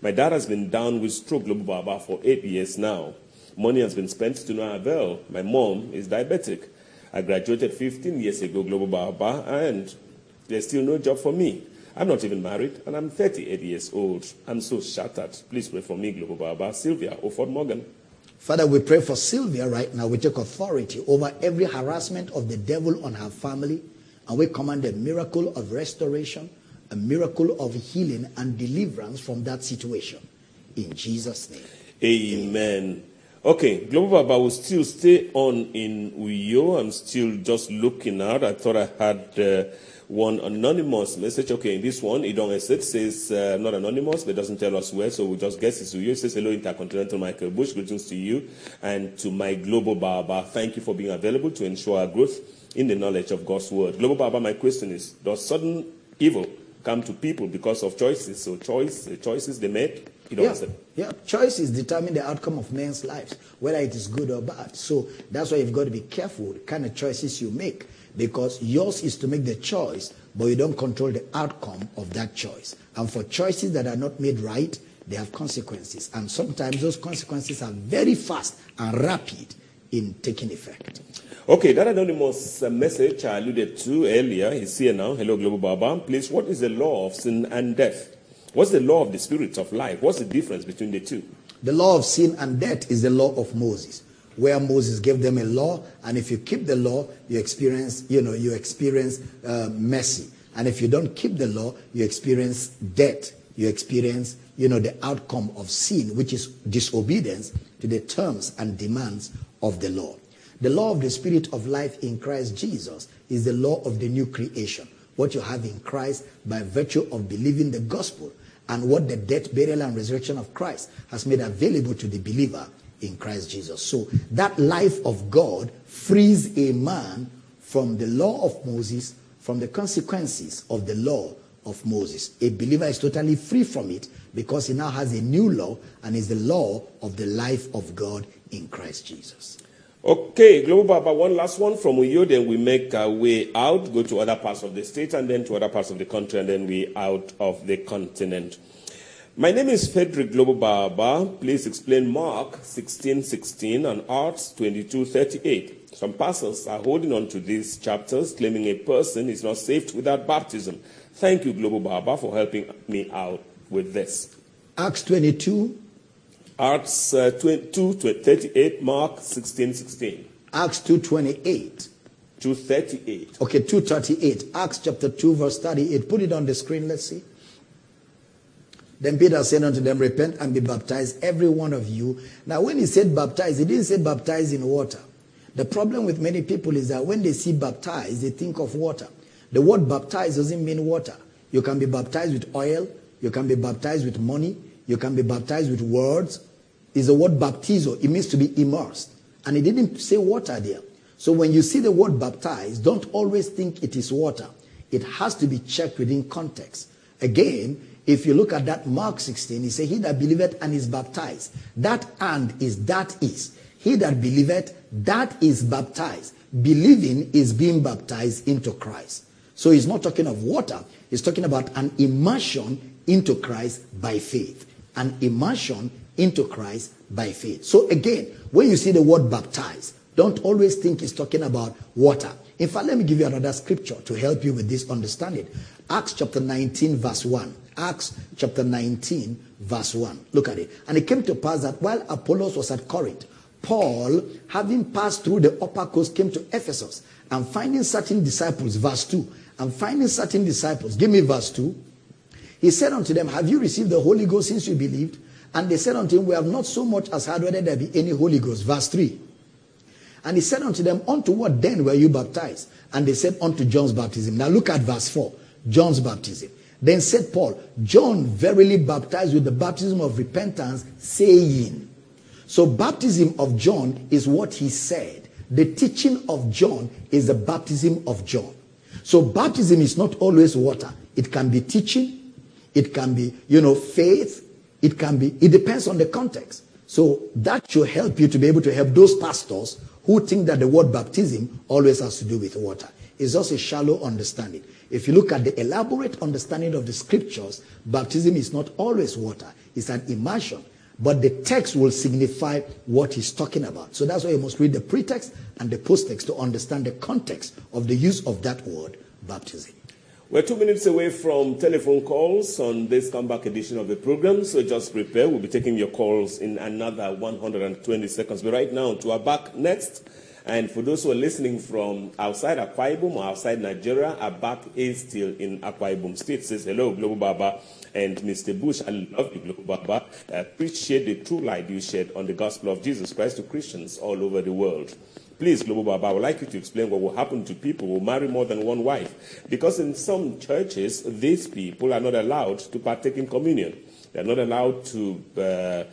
My dad has been down with stroke, Global Baba, for eight years now. Money has been spent to no avail. My mom is diabetic. I graduated 15 years ago, Global Baba, and there's still no job for me. I'm not even married, and I'm 38 years old. I'm so shattered. Please pray for me, Global Baba. Sylvia Oford Morgan. Father, we pray for Sylvia right now. We take authority over every harassment of the devil on her family, and we command a miracle of restoration, a miracle of healing and deliverance from that situation. In Jesus' name. Amen. Okay, Global Baba will still stay on in Uyo. I'm still just looking out. I thought I had uh, one anonymous message. Okay, in this one, Idong says, uh, not anonymous, but doesn't tell us where, so we'll just guess it's Uyo. It says, hello, Intercontinental Michael Bush. Greetings to you and to my Global Baba. Thank you for being available to ensure our growth in the knowledge of God's word. Global Baba, my question is, does sudden evil come to people because of choices? So choice, the choices they make, Idong Yeah, yeah. Choices determine the outcome of men's lives, whether it is good or bad. So that's why you've got to be careful the kind of choices you make, because yours is to make the choice, but you don't control the outcome of that choice. And for choices that are not made right, they have consequences. And sometimes those consequences are very fast and rapid in taking effect. Okay, that anonymous uh, message I alluded to earlier is here now. Hello, Global Baba. Please, what is the law of sin and death? What's the law of the spirit of life? What's the difference between the two? The law of sin and death is the law of Moses, where Moses gave them a law, and if you keep the law, you experience, you know, you experience uh, mercy, and if you don't keep the law, you experience death. You experience, you know, the outcome of sin, which is disobedience to the terms and demands of the law. The law of the spirit of life in Christ Jesus is the law of the new creation. What you have in Christ by virtue of believing the gospel and what the death, burial, and resurrection of Christ has made available to the believer in Christ Jesus. So that life of God frees a man from the law of Moses, from the consequences of the law of Moses. A believer is totally free from it because he now has a new law and is the law of the life of God in Christ Jesus. Okay, Global Baba, one last one from Uyo, then we make our way out, go to other parts of the state, and then to other parts of the country, and then we out of the continent. My name is Frederick Global Baba. Please explain Mark 16, 16 and Acts 22, 38. Some pastors are holding on to these chapters, claiming a person is not saved without baptism. Thank you, Global Baba, for helping me out with this. Acts 22, Acts uh, 22, 38, Mark 16, 16. Acts 2.28. 238. Okay, 238. Acts chapter 2, verse 38. Put it on the screen, let's see. Then Peter said unto them, Repent and be baptized, every one of you. Now, when he said baptized, he didn't say baptized in water. The problem with many people is that when they see baptized, they think of water. The word baptized doesn't mean water. You can be baptized with oil, you can be baptized with money, you can be baptized with words. It's the word baptizo. It means to be immersed. And he didn't say water there. So when you see the word baptized, don't always think it is water. It has to be checked within context. Again, if you look at that Mark 16, he said, He that believeth and is baptized. That and is that is. He that believeth, that is baptized. Believing is being baptized into Christ. So he's not talking of water, he's talking about an immersion into Christ by faith. An immersion into Christ by faith. So again, when you see the word baptized, don't always think it's talking about water. In fact, let me give you another scripture to help you with this understanding. Acts chapter 19, verse 1. Acts chapter 19, verse 1. Look at it. And it came to pass that while Apollos was at Corinth, Paul, having passed through the upper coast, came to Ephesus and finding certain disciples, verse 2, and finding certain disciples, give me verse 2. He said unto them, Have you received the Holy Ghost since you believed? And they said unto him, We have not so much as heard whether there be any Holy Ghost. Verse 3. And he said unto them, Unto what then were you baptized? And they said, Unto John's baptism. Now look at verse 4. John's baptism. Then said Paul, John verily baptized with the baptism of repentance, saying. So baptism of John is what he said. The teaching of John is the baptism of John. So baptism is not always water. It can be teaching. It can be, you know, faith. It can be, it depends on the context. So that should help you to be able to help those pastors who think that the word baptism always has to do with water. It's just a shallow understanding. If you look at the elaborate understanding of the scriptures, baptism is not always water, it's an immersion. But the text will signify what he's talking about. So that's why you must read the pretext and the posttext to understand the context of the use of that word, baptism. We're two minutes away from telephone calls on this comeback edition of the program, so just prepare. We'll be taking your calls in another 120 seconds. But right now, to Abak next. And for those who are listening from outside Akwa Ibom or outside Nigeria, Abak is still in Akwa Ibom State. Says hello, Global Baba and Mr. Bush. I love you, Global Baba. I appreciate the true light you shed on the gospel of Jesus Christ to Christians all over the world. Please, Global Baba, I would like you to explain what will happen to people who marry more than one wife. Because in some churches, these people are not allowed to partake in communion. They're not allowed to uh,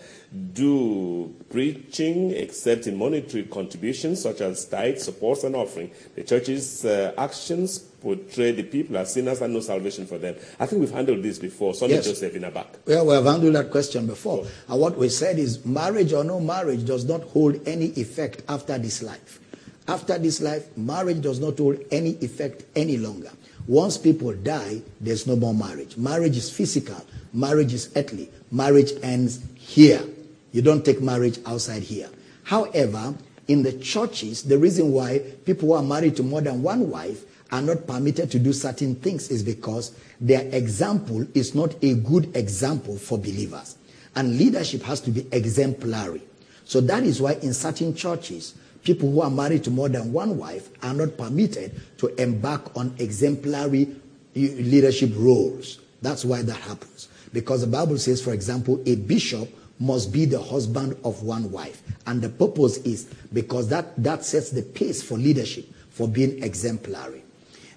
do preaching except in monetary contributions such as tithes, supports, and offering. The church's uh, actions portray the people as sinners and no salvation for them. I think we've handled this before. Sonny Yes. Joseph in Abak. Well, we have handled that question before. And what we said is marriage or no marriage does not hold any effect after this life. After this life, marriage does not hold any effect any longer. Once people die, there's no more marriage. Marriage is physical, marriage is earthly. Marriage ends here. You don't take marriage outside here. However, in the churches, the reason why people who are married to more than one wife are not permitted to do certain things is because their example is not a good example for believers. And leadership has to be exemplary. So that is why in certain churches, people who are married to more than one wife are not permitted to embark on exemplary leadership roles. That's why that happens. Because the Bible says, for example, a bishop must be the husband of one wife. And the purpose is because that, that sets the pace for leadership, for being exemplary.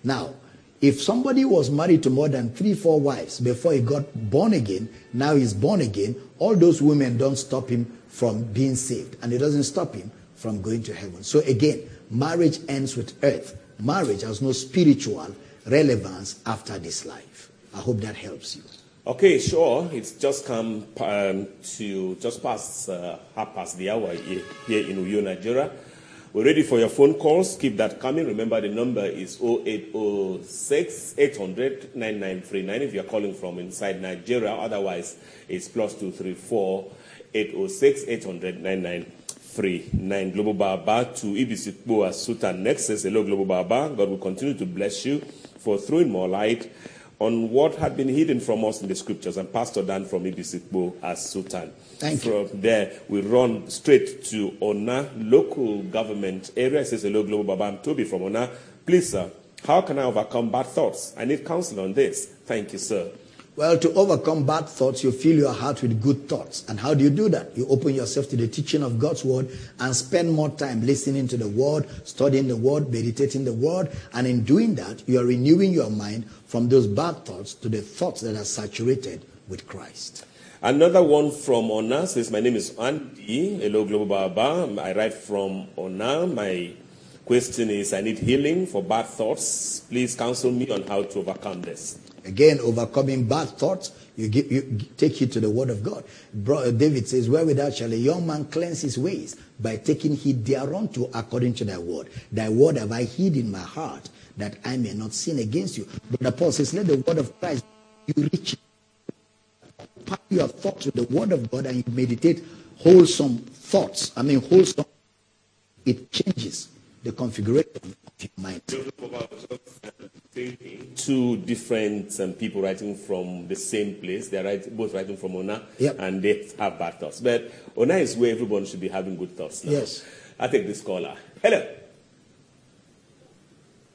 Now, if somebody was married to more than three, four wives before he got born again, now he's born again, all those women don't stop him from being saved. And it doesn't stop him from going to heaven. So again, marriage ends with earth. Marriage has no spiritual relevance after this life. I hope that helps you. Okay, sure. It's just come um, to just past uh, half past the hour here in Uyo, Nigeria. We're ready for your phone calls. Keep that coming. Remember, the number is 0806 800 9939 if you're calling from inside Nigeria. Otherwise, it's plus 234 806 800 9939. Global Baba to Ibesikpo Asuta next says, Hello, Global Baba. God will continue to bless you for throwing more light on what had been hidden from us in the scriptures, and Pastor Dan from Ibesikpo as Sultan. Thank from you. there, we run straight to Onna local government area. It says, Hello, Global Baba. I'm Toby from Onna. Please, sir, how can I overcome bad thoughts? I need counsel on this. Thank you, sir. Well, to overcome bad thoughts, you fill your heart with good thoughts. And how do you do that? You open yourself to the teaching of God's word and spend more time listening to the word, studying the word, meditating the word. And in doing that, you are renewing your mind from those bad thoughts to the thoughts that are saturated with Christ. Another one from Onna says, My name is Andy. Hello, Global Baba. I write from Onna. My question is, I need healing for bad thoughts. Please counsel me on how to overcome this. Again, overcoming bad thoughts, you, give, you take it to the word of God. Bro, uh, David says, Wherewithal shall a young man cleanse his ways? By taking heed thereunto according to thy word. Thy word have I hid in my heart, that I may not sin against you. Brother Paul says, Let the word of Christ you rich. Power your thoughts with the word of God and you meditate wholesome thoughts. I mean, wholesome. It changes the configuration of your mind. Two different um, people writing from the same place. They're write, both writing from Onna, Yep. and they have bad thoughts. But Onna is where everyone should be having good thoughts now. Yes. I take this caller. Hello.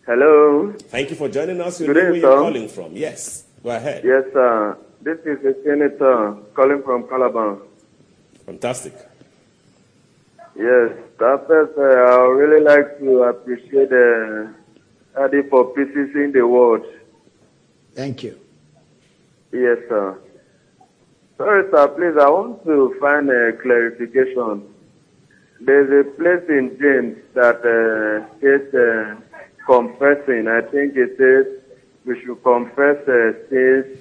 Hello. Thank you for joining us. Your Good name, where day, you're sir. calling from. Yes. Go ahead. Yes, sir. This is a senator calling from Calabar. Fantastic. Yes, that first, uh, I would really like to appreciate uh, Adi for in the word. Thank you. Yes, sir. Sorry, sir, please, I want to find a clarification. There's a place in James that uh, says uh, confessing. I think it says we should confess uh, sins.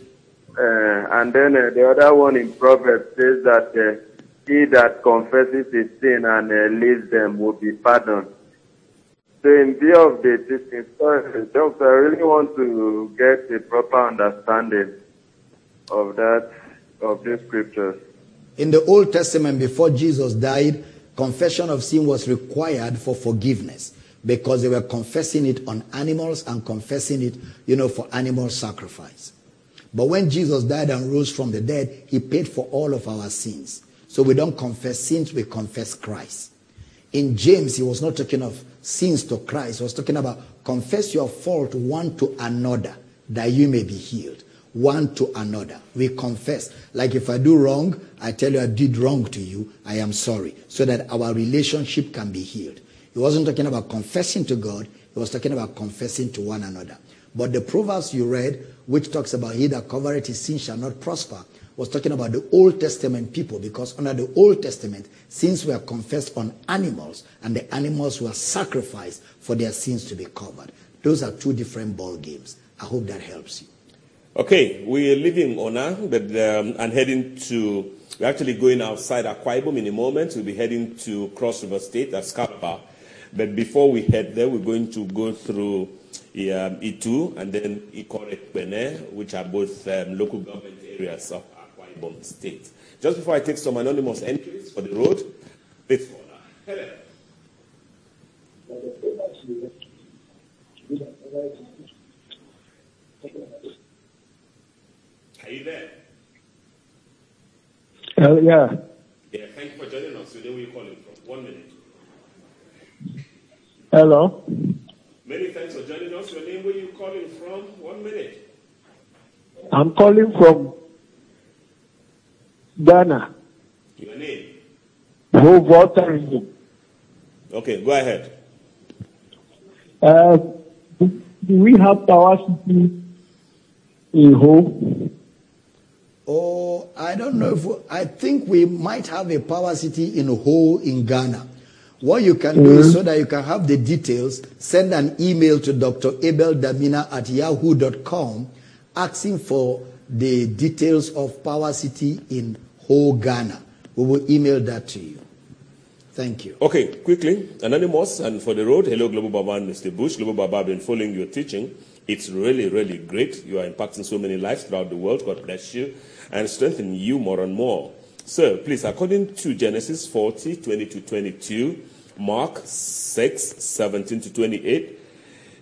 Uh, and then uh, the other one in Proverbs says that uh, he that confesses his sin and uh, leaves them will be pardoned. So in view of the teaching, doctor, I really want to get a proper understanding of that, of these scriptures. In the Old Testament, before Jesus died, confession of sin was required for forgiveness because they were confessing it on animals and confessing it, you know, for animal sacrifice. But when Jesus died and rose from the dead, he paid for all of our sins. So we don't confess sins, we confess Christ. In James, he was not talking of sins to Christ. He was talking about confess your fault one to another that you may be healed. One to another. We confess. Like if I do wrong, I tell you I did wrong to you, I am sorry. So that our relationship can be healed. He wasn't talking about confessing to God, he was talking about confessing to one another. But the Proverbs you read, which talks about he that covereth his sin shall not prosper, was talking about the Old Testament people because under the Old Testament, sins were confessed on animals and the animals were sacrificed for their sins to be covered. Those are two different ball games. I hope that helps you. Okay, we're leaving Onna but, um, and heading to, we're actually going outside Akwa in a moment. We'll be heading to Cross River State, that's Kappa. But before we head there, we're going to go through um, Itu and then Ikot Ekpene, which are both um, local government areas of Akwa Ibom State. Just before I take some anonymous entries for the road, this. Hello. Are you there? Uh, yeah. Yeah, thank you for joining us. Then where you calling from? One minute. Hello. Many thanks for joining us. Your name, where you calling from? One minute. I'm calling from Ghana. Your name. Who voted? Okay, go ahead. Uh, do we have power city in Ho? Oh, I don't know if we, I think we might have a power city in Ho in Ghana. What you can do is so that you can have the details, send an email to Dr. Abel Damina at yahoo.com asking for the details of Power City in Ho, Ghana. We will email that to you. Thank you. Okay, quickly, Anonymous and for the road. Hello, Global Baba and Mr. Bush. Global Baba, I've been following your teaching. It's really, really great. You are impacting so many lives throughout the world. God bless you and strengthen you more and more. So, please, according to Genesis 40, 20 to 22, Mark 6, 17 to 28,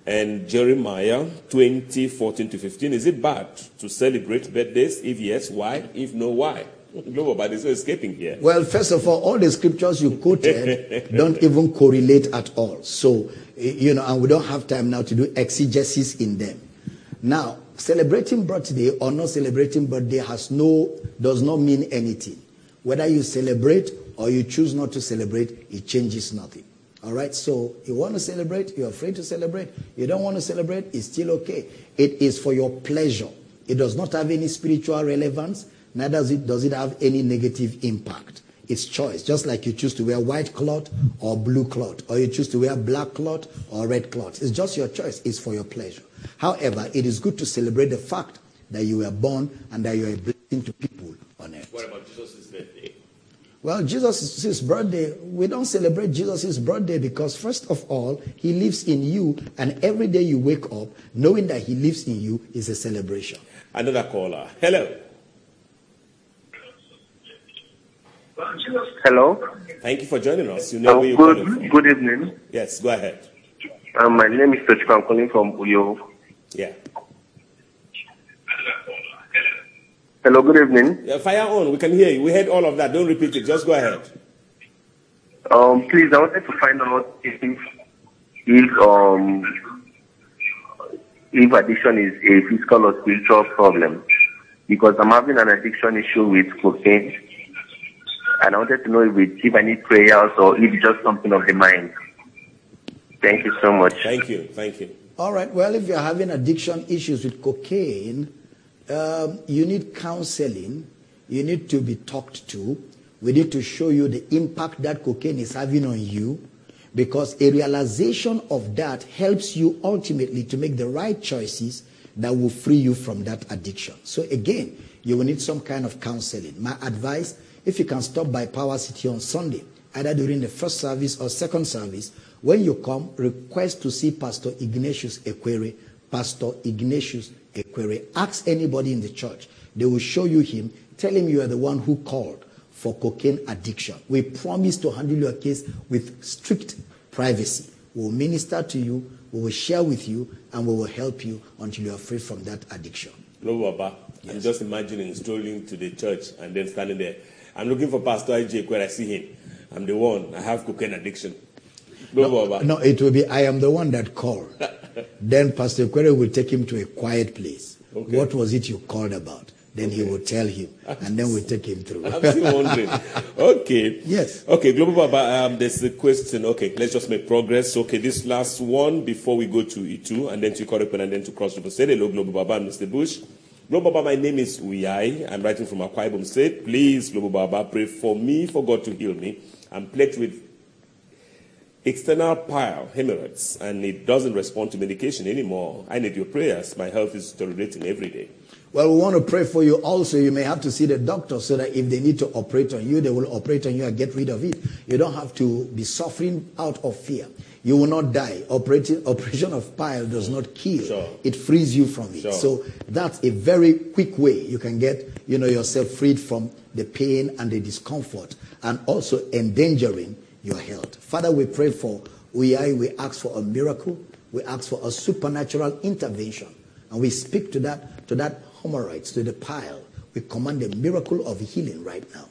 and Jeremiah 20, 14 to 15. Is it bad to celebrate birthdays? If yes, why? If no, why? Global, but there's no escaping here. Well, first of all, all the scriptures you quoted don't even correlate at all. So, you know, and we don't have time now to do exegesis in them. Now, celebrating birthday or not celebrating birthday has no, does not mean anything. Whether you celebrate or you choose not to celebrate, it changes nothing. All right, so you want to celebrate, you're afraid to celebrate. You don't want to celebrate, it's still okay. It is for your pleasure. It does not have any spiritual relevance, neither does it, does it have any negative impact. It's choice, just like you choose to wear white cloth or blue cloth, or you choose to wear black cloth or red cloth. It's just your choice, it's for your pleasure. However, it is good to celebrate the fact that you were born and that you are a blessing to people on earth. What about Jesus' birthday? Well, Jesus' birthday, we don't celebrate Jesus' birthday because, first of all, he lives in you, and every day you wake up knowing that he lives in you is a celebration. Another caller. Hello. Hello. Thank you for joining us. You know Uh, where you're calling good, from. good evening. Yes, go ahead. Uh, my name is Tochiko. I'm calling from Uyo. Yeah. Hello, good evening. yeah. Fire on. We can hear you. We heard all of that. Don't repeat it. Just go ahead. Um, please, I wanted to find out if, if um, if addiction is a physical or spiritual problem, because I'm having an addiction issue with cocaine, and I wanted to know if, it, if I need prayers or if it's just something of the mind. Thank you so much. Thank you. Thank you. All right, well, if you're having addiction issues with cocaine, um, you need counseling, you need to be talked to. We need to show you the impact that cocaine is having on you because a realization of that helps you ultimately to make the right choices that will free you from that addiction. So, again, you will need some kind of counseling. My advice if you can stop by Power City on Sunday, either during the first service or second service, when you come, request to see Pastor Ignatius Equere. Pastor Ignatius Equere. Ask anybody in the church. They will show you him. Tell him you are the one who called for cocaine addiction. We promise to handle your case with strict privacy. We will minister to you, we will share with you, and we will help you until you are free from that addiction. No, Baba. I'm just imagining strolling to the church and then standing there. I'm looking for Pastor IJ where I see him. I'm the one. I have cocaine addiction. No, Baba. No, it will be I am the one that called. Then Pastor Quere will take him to a quiet place. Okay. What was it you called about? Then he will tell him, and then we'll take him through. I'm still wondering. Okay. Yes. Okay, Global Baba, um, there's a question. Okay, let's just make progress. Okay, this last one before we go to Itu and then to Korepon and then to Cross River. Say hello, Global Baba and Mr. Bush. Global Baba, my name is Uyai. I'm writing from Akwa Ibom State. Please, Global Baba, pray for me for God to heal me. I'm plagued with external pile, hemorrhoids, and it doesn't respond to medication anymore. I need your prayers. My health is deteriorating every day. Well, we want to pray for you also. You may have to see the doctor so that if they need to operate on you, they will operate on you and get rid of it. You don't have to be suffering out of fear. You will not die. Operating, operation of pile does not kill. Sure. It frees you from it. Sure. So that's a very quick way you can get, you know, yourself freed from the pain and the discomfort and also endangering your health. Father, we pray for we are, we ask for a miracle. We ask for a supernatural intervention. And we speak to that, to that hemorrhoids, to the pile. We command a miracle of healing right now.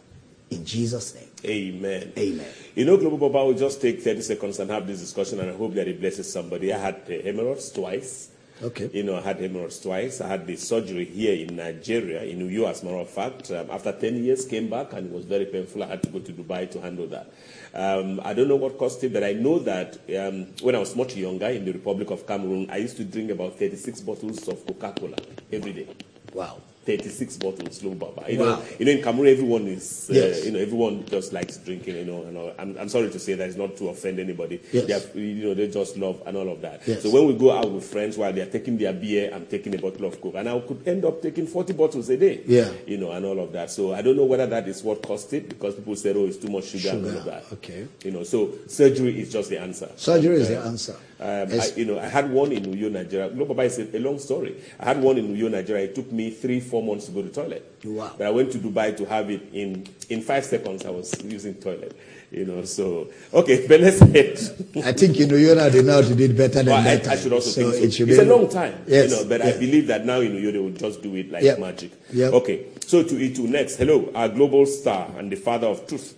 In Jesus' name. Amen. Amen. You know, Global Baba will just take 30 seconds and have this discussion, and I hope that it blesses somebody. I had uh, hemorrhoids twice. Okay. You know, I had hemorrhoids twice. I had the surgery here in Nigeria, in Uyo, as a matter of fact. Um, after 10 years, came back, and it was very painful. I had to go to Dubai to handle that. Um, I don't know what caused it, but I know that um, when I was much younger in the Republic of Cameroon, I used to drink about 36 bottles of Coca-Cola every day. Wow. 36 bottles, low baba. You Wow. know, you know, in Cameroon, everyone is, uh, Yes. you know, everyone just likes drinking. You know, and all. I'm, I'm sorry to say that it's not to offend anybody. Yes. You know, they just love and all of that. Yes. So when we go out with friends while they're taking their beer, I'm taking a bottle of coke, and I could end up taking 40 bottles a day. Yeah. You know, and all of that. So I don't know whether that is what caused it because people said, oh, it's too much sugar, and all of that. okay. You know, so surgery is just the answer. Surgery is Uh, the answer. um, I, you know, I had one in Uyo, Nigeria. Global Baba is a, a long story. I had one in Uyo, Nigeria. It took me three, four months to go to the toilet. Wow. But I went to Dubai to have it in in five seconds. I was using toilet. You know, so okay, but let's head. I think you know you know they know to do it better than Well, I, that. I time. should also so think so. It should it's be a long time, Yes, you know, but I believe that now you know they will just do it like Yep. magic. Yep. Okay, so to Itu next. Hello, our global star and the father of truth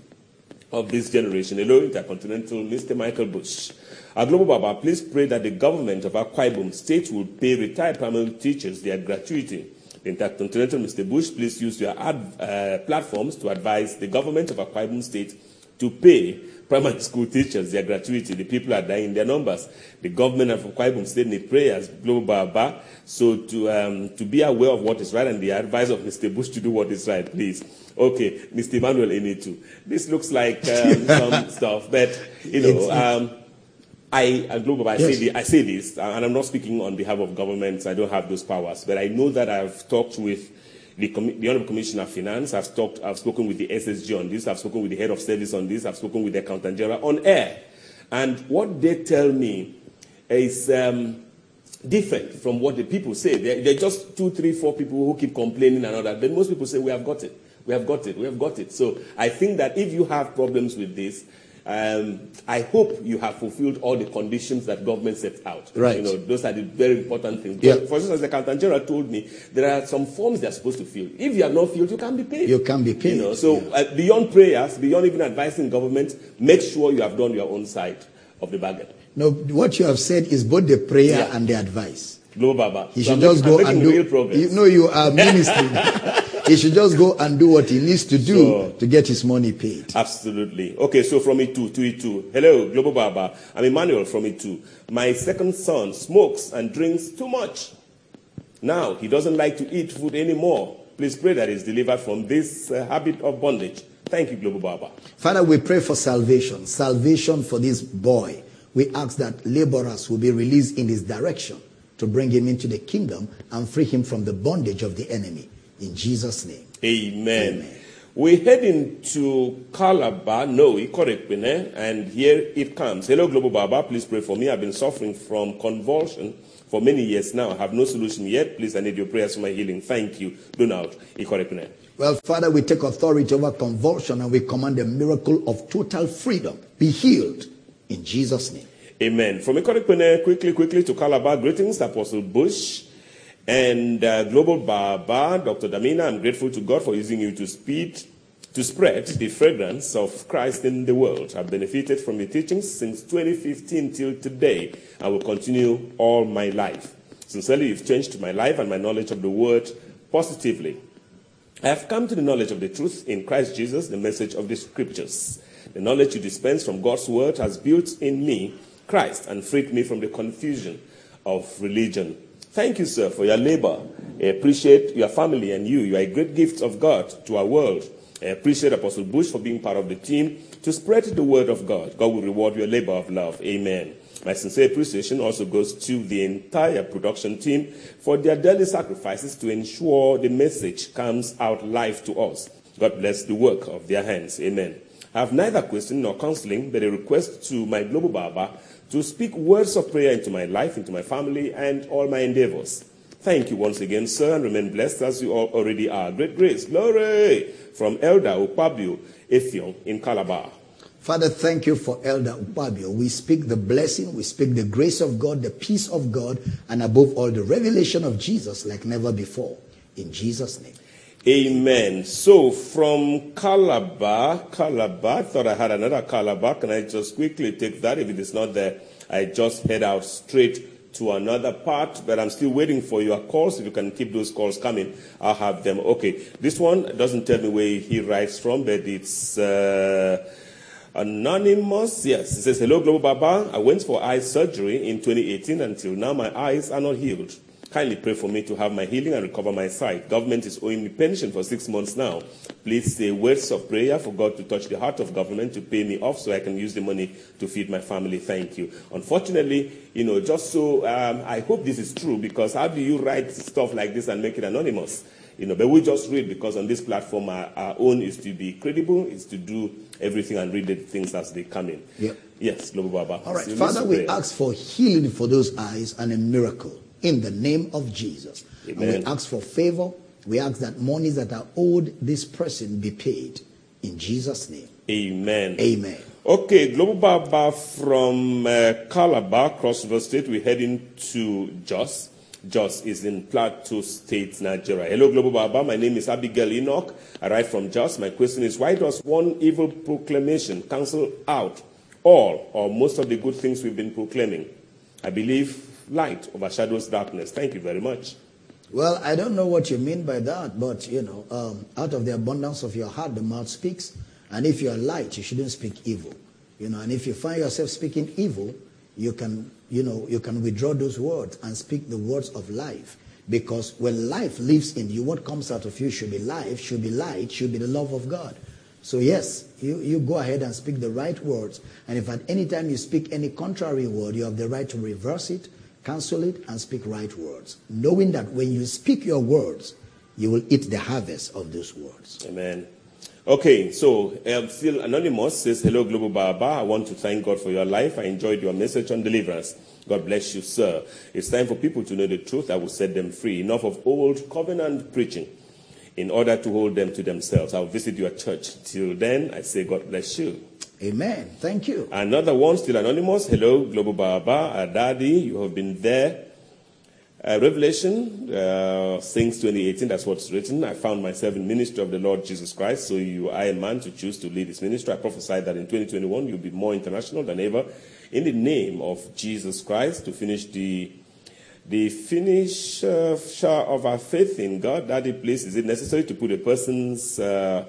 of this generation. Hello, Intercontinental Mr. Michael Bush. Our global Baba, please pray that the government of Akwa Ibom State will pay retired primary teachers their gratuity. Intercontinental Mr. Bush, please use your ad, uh, platforms to advise the government of Akwa Ibom State to pay primary school teachers their gratuity. The people are dying in their numbers. The government of Akwa Ibom State need prayers, global Baba, so to, um, to be aware of what is right and the advice of Mr. Bush to do what is right, please. Okay, Mr. Emmanuel Enitu. This looks like um, some stuff, but, you know, It's- um, I, uh, Global, I, Yes. say the, I say this, uh, and I'm not speaking on behalf of governments. I don't have those powers, but I know that I've talked with the, the Honorable Commissioner of Finance. I've talked, I've spoken with the SSG on this. I've spoken with the Head of Service on this. I've spoken with the Accountant General on air, and what they tell me is um, different from what the people say. They're, they're just two, three, four people who keep complaining and all that. But most people say we have got it, we have got it, we have got it. So I think that if you have problems with this. Um, I hope you have fulfilled all the conditions that government set out. Right. You know, those are the very important things. Yeah. For instance, the accountant general told me there are some forms they are supposed to fill. If you have not filled, you can be paid. You can be paid, You know, so uh, beyond prayers, beyond even advising government, make sure you have done your own side of the bargain. No, what you have said is both the prayer Yeah. and the advice. Global Baba. He So should I'm just making- go and do. You know, you are ministering. he should just go and do what he needs to do Sure. to get his money paid. Absolutely. Okay, so from Itu to Itu. Hello, Global Baba. I'm Emmanuel from Itu. My second son smokes and drinks too much. Now, he doesn't like to eat food anymore. Please pray that he's delivered from this uh, habit of bondage. Thank you, Global Baba. Father, we pray for salvation, salvation for this boy. We ask that laborers will be released in his direction to bring him into the kingdom and free him from the bondage of the enemy. In Jesus' name. Amen. We head into Calabar, no, Ikot Ekpene, and here it comes. Hello, Global Baba. Please pray for me. I've been suffering from convulsion for many years now. I have no solution yet. Please, I need your prayers for my healing. Thank you. Donald Ikot Ekpene. Well, Father, we take authority over convulsion and we command a miracle of total freedom. Be healed in Jesus' name. Amen. From Ikot Ekpene, quickly, quickly to Calabar. Greetings, Apostle Bush and uh, Global Baba, Dr. Damina. I'm grateful to God for using you to speed, to spread the fragrance of Christ in the world. I've benefited from your teachings since 2015 till today. I will continue all my life. Sincerely, you've changed my life and my knowledge of the word positively. I have come to the knowledge of the truth in Christ Jesus, the message of the scriptures. The knowledge you dispense from God's word has built in me Christ and freed me from the confusion of religion. Thank you, sir, for your labor. I appreciate your family and you. You are a great gift of God to our world. I appreciate Apostle Bush for being part of the team to spread the word of God. God will reward your labor of love. Amen. My sincere appreciation also goes to the entire production team for their daily sacrifices to ensure the message comes out live to us. God bless the work of their hands. Amen. I have neither question nor counseling, but a request to my global Baba to speak words of prayer into my life, into my family, and all my endeavors. Thank you once again, sir, and remain blessed as you all already are. Great grace, glory from Elder Upabio Ethion in Calabar. Father, thank you for Elder Upabio. We speak the blessing, we speak the grace of God, the peace of God, and above all, the revelation of Jesus like never before. In Jesus' name. Amen. So from Calabar, Calabar, I thought I had another Calabar. Can I just quickly take that? If it is not there, I just head out straight to another part, but I'm still waiting for your calls. If you can keep those calls coming, I'll have them. Okay. This one doesn't tell me where he writes from, but it's, uh, Anonymous, yes. It says, Hello, Global Baba. I went for eye surgery in 2018. Until now, my eyes are not healed. Kindly pray for me to have my healing and recover my sight. Government is owing me pension for six months now. Please say words of prayer for God to touch the heart of government to pay me off so I can use the money to feed my family. Thank you. Unfortunately, you know, just so um, I hope this is true because how do you write stuff like this and make it anonymous? You know, but we just read because on this platform, our, our own is to be credible, is to do everything and read the things as they come in. Yep. Yes, Global Baba. All right, Father, we pray. ask for healing for those eyes and a miracle in the name of Jesus. And we ask for favor. We ask that monies that are owed this person be paid in Jesus' name. Amen. Amen. Okay, Global Baba from uh, Calabar, Cross River State. We're heading to Jos. Jos is in Plateau State, Nigeria. Hello, Global Baba. My name is Abigail Enoch. I write from Jos. My question is why does one evil proclamation cancel out all or most of the good things we've been proclaiming? I believe light overshadows darkness. Thank you very much. Well, I don't know what you mean by that, but you know, um, out of the abundance of your heart, the mouth speaks. And if you're light, you shouldn't speak evil. You know, and if you find yourself speaking evil, you can, you know, you can withdraw those words and speak the words of life. Because when life lives in you, what comes out of you should be life, should be light, should be the love of God. So yes, you, you go ahead and speak the right words. And if at any time you speak any contrary word, you have the right to reverse it, cancel it, and speak right words. Knowing that when you speak your words, you will eat the harvest of those words. Amen. Okay, so um, still Anonymous says, Hello, Global Baba. I want to thank God for your life. I enjoyed your message on deliverance. God bless you, sir. It's time for people to know the truth that will set them free. Enough of old covenant preaching in order to hold them to themselves. I'll visit your church. Till then, I say, God bless you. Amen. Thank you. Another one, still anonymous. Hello, Global Baba. Daddy, you have been there. Uh, Revelation, uh, since 2018, that's what's written. I found myself in ministry of the Lord Jesus Christ, so you are a man to choose to lead this ministry. I prophesy that in 2021 you'll be more international than ever. In the name of Jesus Christ, to finish the the finish uh, of our faith in God, Daddy, please, is it necessary to put a person's uh,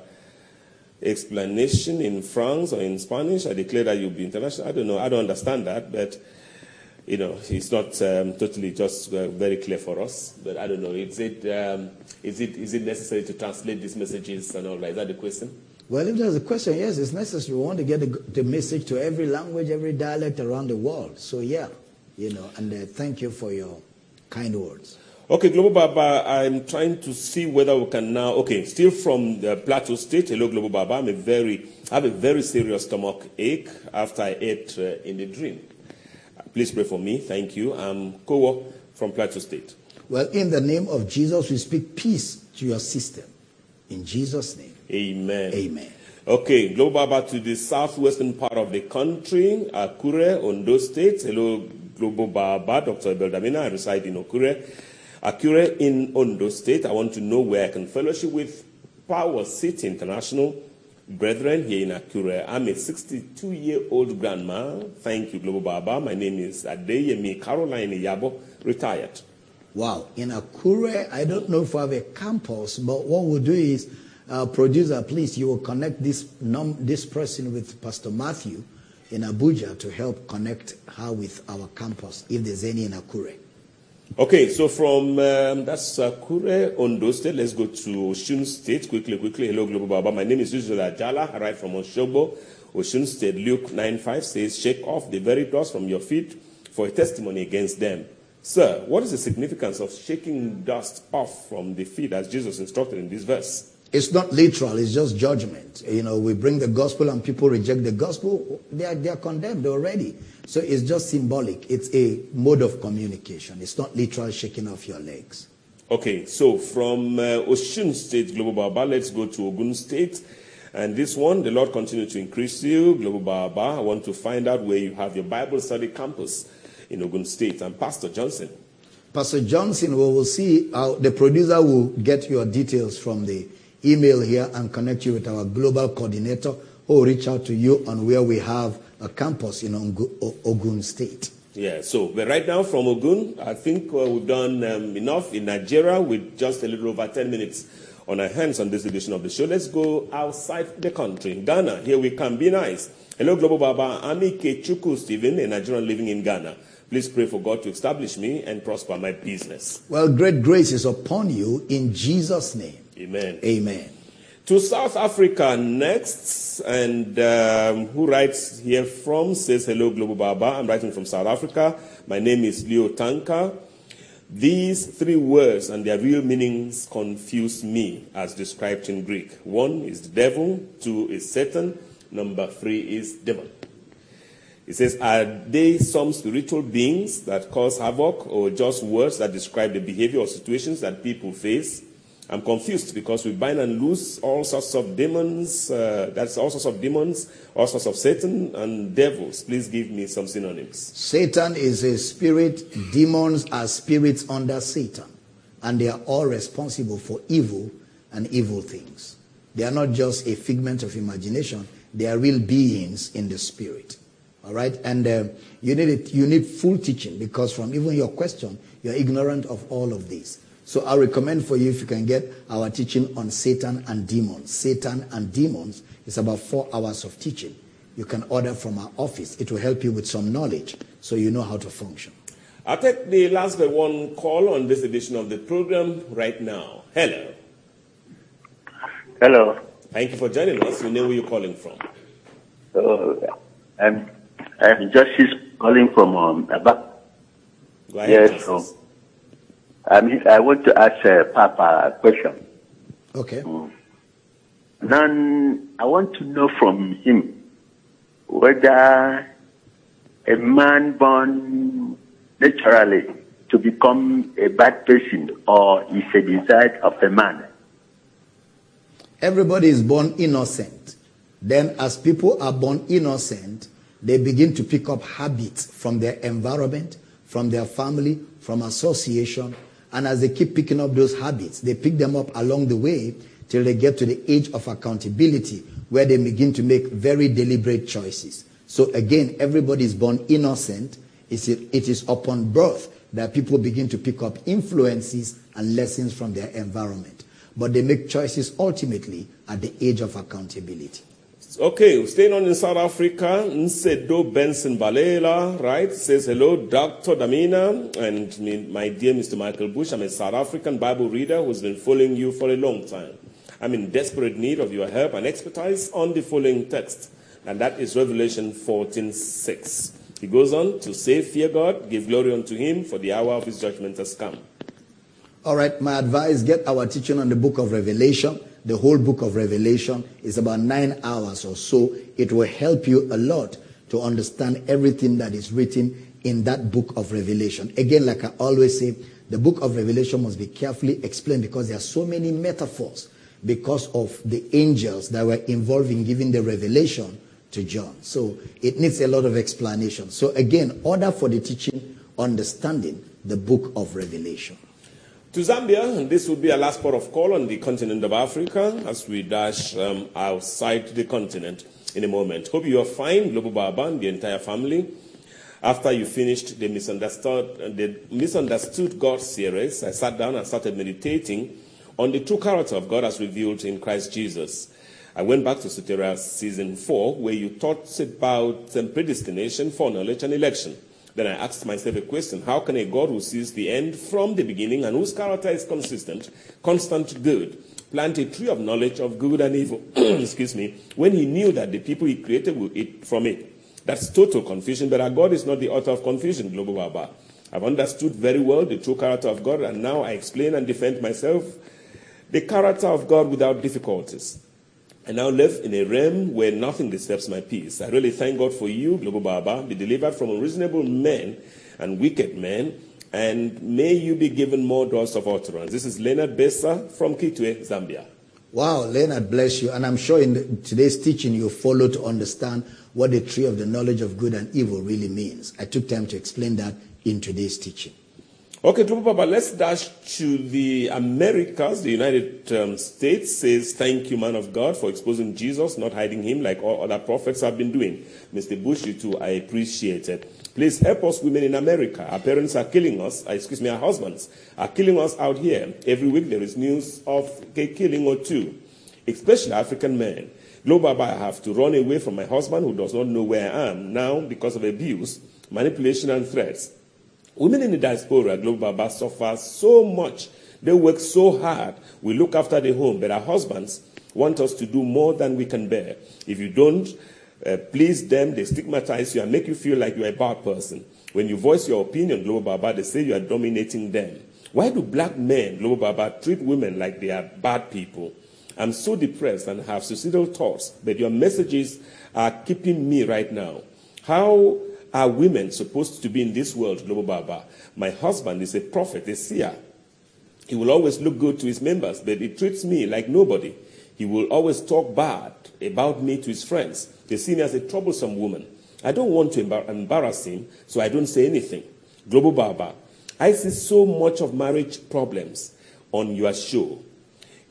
explanation in France or in Spanish? I declare that you'll be international. I don't know. I don't understand that, but you know, it's not um, totally just uh, very clear for us. But I don't know. Is it, um, is it, is it necessary to translate these messages and all that? Is that the question? Well, if there's a question, yes, it's necessary. We want to get the, the message to every language, every dialect around the world. So, yeah, you know, and uh, thank you for your kind words. Okay, Global Baba, I'm trying to see whether we can now. Okay, still from the Plateau State. Hello, Global Baba. I'm a very, I have a very serious stomach ache after I ate uh, in the dream. Please pray for me. Thank you. I'm Kowo from Plateau State. Well, in the name of Jesus, we speak peace to your system. In Jesus' name. Amen. Amen. Okay, Global Baba to the southwestern part of the country, Akure, Ondo State. Hello, Global Baba, Dr. Abel Damina. I reside in Akure. Akure in Ondo State. I want to know where I can fellowship with Power City International brethren here in Akure. I'm a 62 year old grandma. Thank you, Global Baba. My name is Adeyemi Caroline Yabo, retired. Wow. In Akure, I don't know if I have a campus, but what we'll do is, uh, producer, please, you will connect this, num- this person with Pastor Matthew in Abuja to help connect her with our campus, if there's any in Akure. Okay, so from um, that's Akure, Ondo State, let's go to Osun State quickly, quickly. Hello, Global Baba. My name is Yusuf Ajala. I write from Osogbo, Osun State. Luke 9:5 says, "Shake off the very dust from your feet for a testimony against them." Sir, what is the significance of shaking dust off from the feet as Jesus instructed in this verse? It's not literal, it's just judgment. You know, we bring the gospel and people reject the gospel, they are, they are condemned already. So it's just symbolic. It's a mode of communication. It's not literal shaking off your legs. Okay, so from uh, Osun State, Global Baba, let's go to Ogun State. And this one, the Lord continue to increase you, Global Baba. I want to find out where you have your Bible study campus in Ogun State. And Pastor Johnson. Pastor Johnson, we will see, how the producer will get your details from the email here and connect you with our global coordinator who will reach out to you on where we have a campus in Ogun State. Yeah, so but right now from Ogun, I think uh, we've done um, enough in Nigeria with just a little over 10 minutes on our hands on this edition of the show. Let's go outside the country. Ghana, here we can be nice. Hello, Global Baba. I'm Ike Stephen, a Nigerian living in Ghana. Please pray for God to establish me and prosper my business. Well, great grace is upon you in Jesus' name. Amen. Amen. To South Africa next, and um, who writes here from says, Hello, Global Baba. I'm writing from South Africa. My name is Leo Tanka. These three words and their real meanings confuse me as described in Greek. One is the devil, two is Satan, number three is devil. It says, Are they some spiritual beings that cause havoc or just words that describe the behavior or situations that people face? I'm confused because we bind and loose all sorts of demons. Uh, that's all sorts of demons, all sorts of Satan and devils. Please give me some synonyms. Satan is a spirit, demons are spirits under Satan, and they are all responsible for evil and evil things. They are not just a figment of imagination, they are real beings in the spirit. All right? And uh, you, need it, you need full teaching because from even your question, you're ignorant of all of these. So I recommend for you if you can get our teaching on Satan and demons. Satan and demons is about four hours of teaching. You can order from our office. It will help you with some knowledge so you know how to function. I'll take the last but one call on this edition of the program right now. Hello. Hello. Thank you for joining us. We know where you're calling from. Uh, I'm, I'm Justice calling from um, Abba. Go ahead, Yes, Justice. so I mean, I want to ask uh, Papa a question. Okay? Then I want to know from him whether a man born naturally to become a bad person or is a desire of a man. Everybody is born innocent. Then, as people are born innocent, they begin to pick up habits from their environment, from their family, from association. And as they keep picking up those habits, they pick them up along the way till they get to the age of accountability where they begin to make very deliberate choices. So, again, everybody is born innocent. It's- upon birth that people begin to pick up influences and lessons from their environment but they make choices ultimately at the age of accountability. Okay, staying on in South Africa, Nsedo Benson Balela, right, says hello, Dr. Damina, and my dear Mr. Michael Bush. I'm a South African Bible reader who's been following you for a long time. I'm in desperate need of your help and expertise on the following text, and that is Revelation 14:6. He goes on to say, Fear God, give glory unto him, for the hour of his judgment has come. All right, my advice get our teaching on the book of Revelation. The whole book of Revelation is about nine hours or so. It will help you a lot to understand everything that is written in that book of Revelation. Again, like I always say, the book of Revelation must be carefully explained because there are so many metaphors because of the angels that were involved in giving the revelation to John. So it needs a lot of explanation. So again, order for the teaching, understanding the book of Revelation. To Zambia, and this will be our last port of call on the continent of Africa as we dash um, outside the continent in a moment. Hope you are fine, Global Baba and the entire family. After you finished the misunderstood, the misunderstood God series, I sat down and started meditating on the true character of God as revealed in Christ Jesus. I went back to Soteria season 4, where you taught about um, predestination, foreknowledge, and election. Then I asked myself a question How can a God who sees the end from the beginning and whose character is consistent, constant good, plant a tree of knowledge of good and evil, excuse me, when he knew that the people he created would eat from it? That's total confusion, but our God is not the author of confusion, Global Baba. I've understood very well the true character of God, and now I explain and defend myself the character of God without difficulties. I now live in a realm where nothing disturbs my peace. I really thank God for you, Global Baba. Be delivered from unreasonable men and wicked men, and may you be given more doors of utterance. This is Leonard Bessa from Kitwe, Zambia. Wow, Leonard, bless you. And I'm sure in today's teaching you follow to understand what the tree of the knowledge of good and evil really means. I took time to explain that in today's teaching. Okay, Global Baba, let's dash to the Americas. The United um, States says, Thank you, man of God, for exposing Jesus, not hiding him like all other prophets have been doing. Mr. Bush, you too, I appreciate it. Please help us, women in America. Our parents are killing us, uh, excuse me, our husbands are killing us out here. Every week there is news of a killing or two, especially African men. Global I have to run away from my husband who does not know where I am now because of abuse, manipulation, and threats. Women in the diaspora, Global Baba, suffer so much. They work so hard. We look after the home, but our husbands want us to do more than we can bear. If you don't uh, please them, they stigmatize you and make you feel like you're a bad person. When you voice your opinion, Global Baba, they say you are dominating them. Why do black men, Global Baba, treat women like they are bad people? I'm so depressed and have suicidal thoughts, but your messages are keeping me right now. How are women supposed to be in this world, Global Baba? My husband is a prophet, a seer. He will always look good to his members, but he treats me like nobody. He will always talk bad about me to his friends. They see me as a troublesome woman. I don't want to embarrass him, so I don't say anything. Global Baba, I see so much of marriage problems on your show.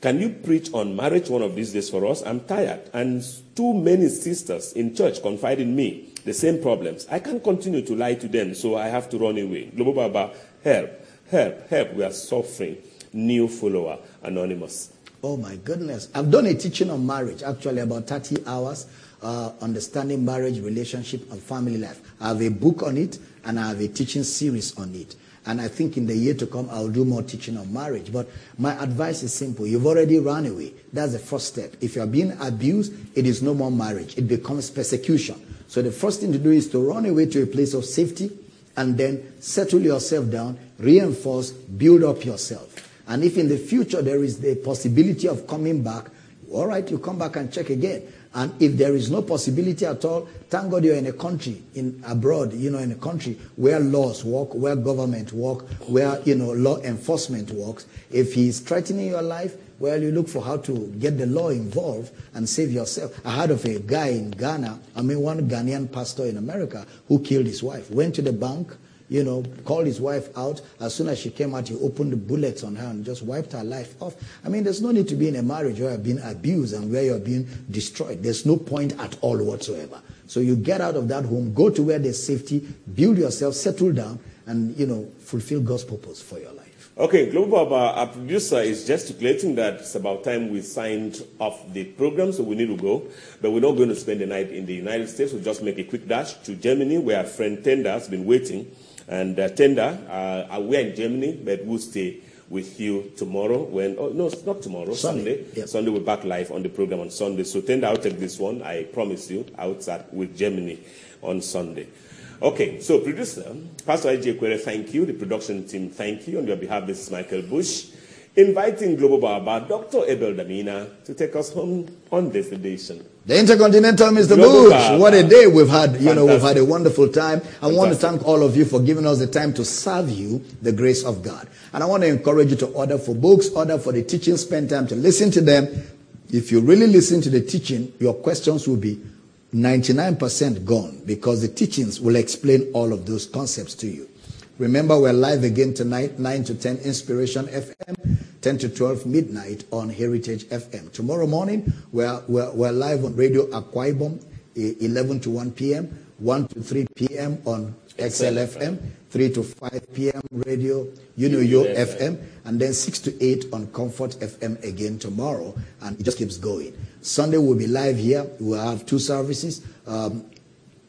Can you preach on marriage one of these days for us? I'm tired, and too many sisters in church confide in me the same problems. I can't continue to lie to them, so I have to run away. Global Baba, help, help, help. We are suffering. New follower, anonymous. Oh my goodness. I've done a teaching on marriage, actually about 30 hours, uh, understanding marriage, relationship, and family life. I have a book on it, and I have a teaching series on it. And I think in the year to come, I'll do more teaching on marriage. But my advice is simple. You've already run away. That's the first step. If you're being abused, it is no more marriage. It becomes persecution. So the first thing to do is to run away to a place of safety and then settle yourself down, reinforce, build up yourself. And if in the future there is the possibility of coming back, all right, you come back and check again. And if there is no possibility at all, thank God you're in a country, in abroad, you know, in a country where laws work, where government work, where, you know, law enforcement works. If he's threatening your life, well, you look for how to get the law involved and save yourself. I heard of a guy in Ghana, I mean, one Ghanaian pastor in America who killed his wife, went to the bank, you know, called his wife out. As soon as she came out, he opened bullets on her and just wiped her life off. I mean, there's no need to be in a marriage where you're being abused and where you're being destroyed. There's no point at all whatsoever. So you get out of that home, go to where there's safety, build yourself, settle down, and, you know, fulfill God's purpose for your life. Okay, Global Baba, our producer is gesticulating that it's about time we signed off the program, so we need to go. But we're not going to spend the night in the United States. We'll just make a quick dash to Germany, where our friend Tender has been waiting. And uh, Tender, uh, we're in Germany, but we'll stay with you tomorrow. When oh no, it's not tomorrow. Sunday, Sunday. yep. Sunday we're back live on the program on Sunday. So Tender, I'll take this one. I promise you. I'll start with Germany on Sunday. Okay, so producer, Pastor IJ Kwere, thank you. The production team, thank you. On your behalf, this is Michael Bush. Inviting Global Baba, Dr. Abel Damina, to take us home on this edition. The Intercontinental Mr. Global Bush, what a day we've had. You know, we've had a wonderful time. I want to thank all of you for giving us the time to serve you the grace of God. And I want to encourage you to order for books, order for the teaching, spend time to listen to them. If you really listen to the teaching, your questions will be 99% gone because the teachings will explain all of those concepts to you. Remember, we're live again tonight, 9 to 10 Inspiration FM, 10 to 12 midnight on Heritage FM. Tomorrow morning, we're, we're, we're live on Radio Akwa Ibom, eh, 11 to 1 p.m., 1 to 3 p.m. on XLFM, 3 to 5 p.m. Radio, you know, your FM, and then 6 to 8 on Comfort FM again tomorrow, and it just keeps going. Sunday, we'll be live here. We'll have two services. Um,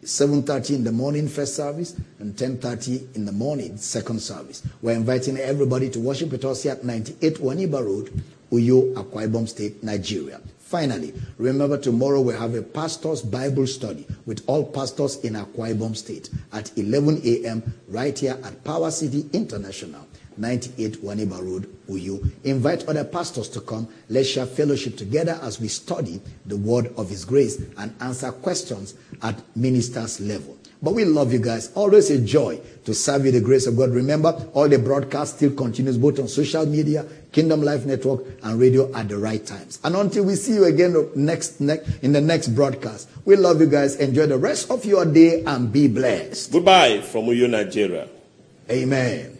7.30 in the morning first service and 10.30 in the morning second service. We're inviting everybody to worship with us here at 98 waniba road uyo akwa ibom state nigeria. Finally remember tomorrow we have a pastor's bible study with all pastors in akwa ibom state at 11 a.m right here at power city international 98 Waniba Road, Uyo. Invite other pastors to come. Let's share fellowship together as we study the word of His grace and answer questions at ministers level. But we love you guys. Always a joy to serve you the grace of God. Remember, all the broadcast still continues both on social media, Kingdom Life Network, and radio at the right times. And until we see you again next, next in the next broadcast, we love you guys. Enjoy the rest of your day and be blessed. Goodbye from Uyo, Nigeria. Amen.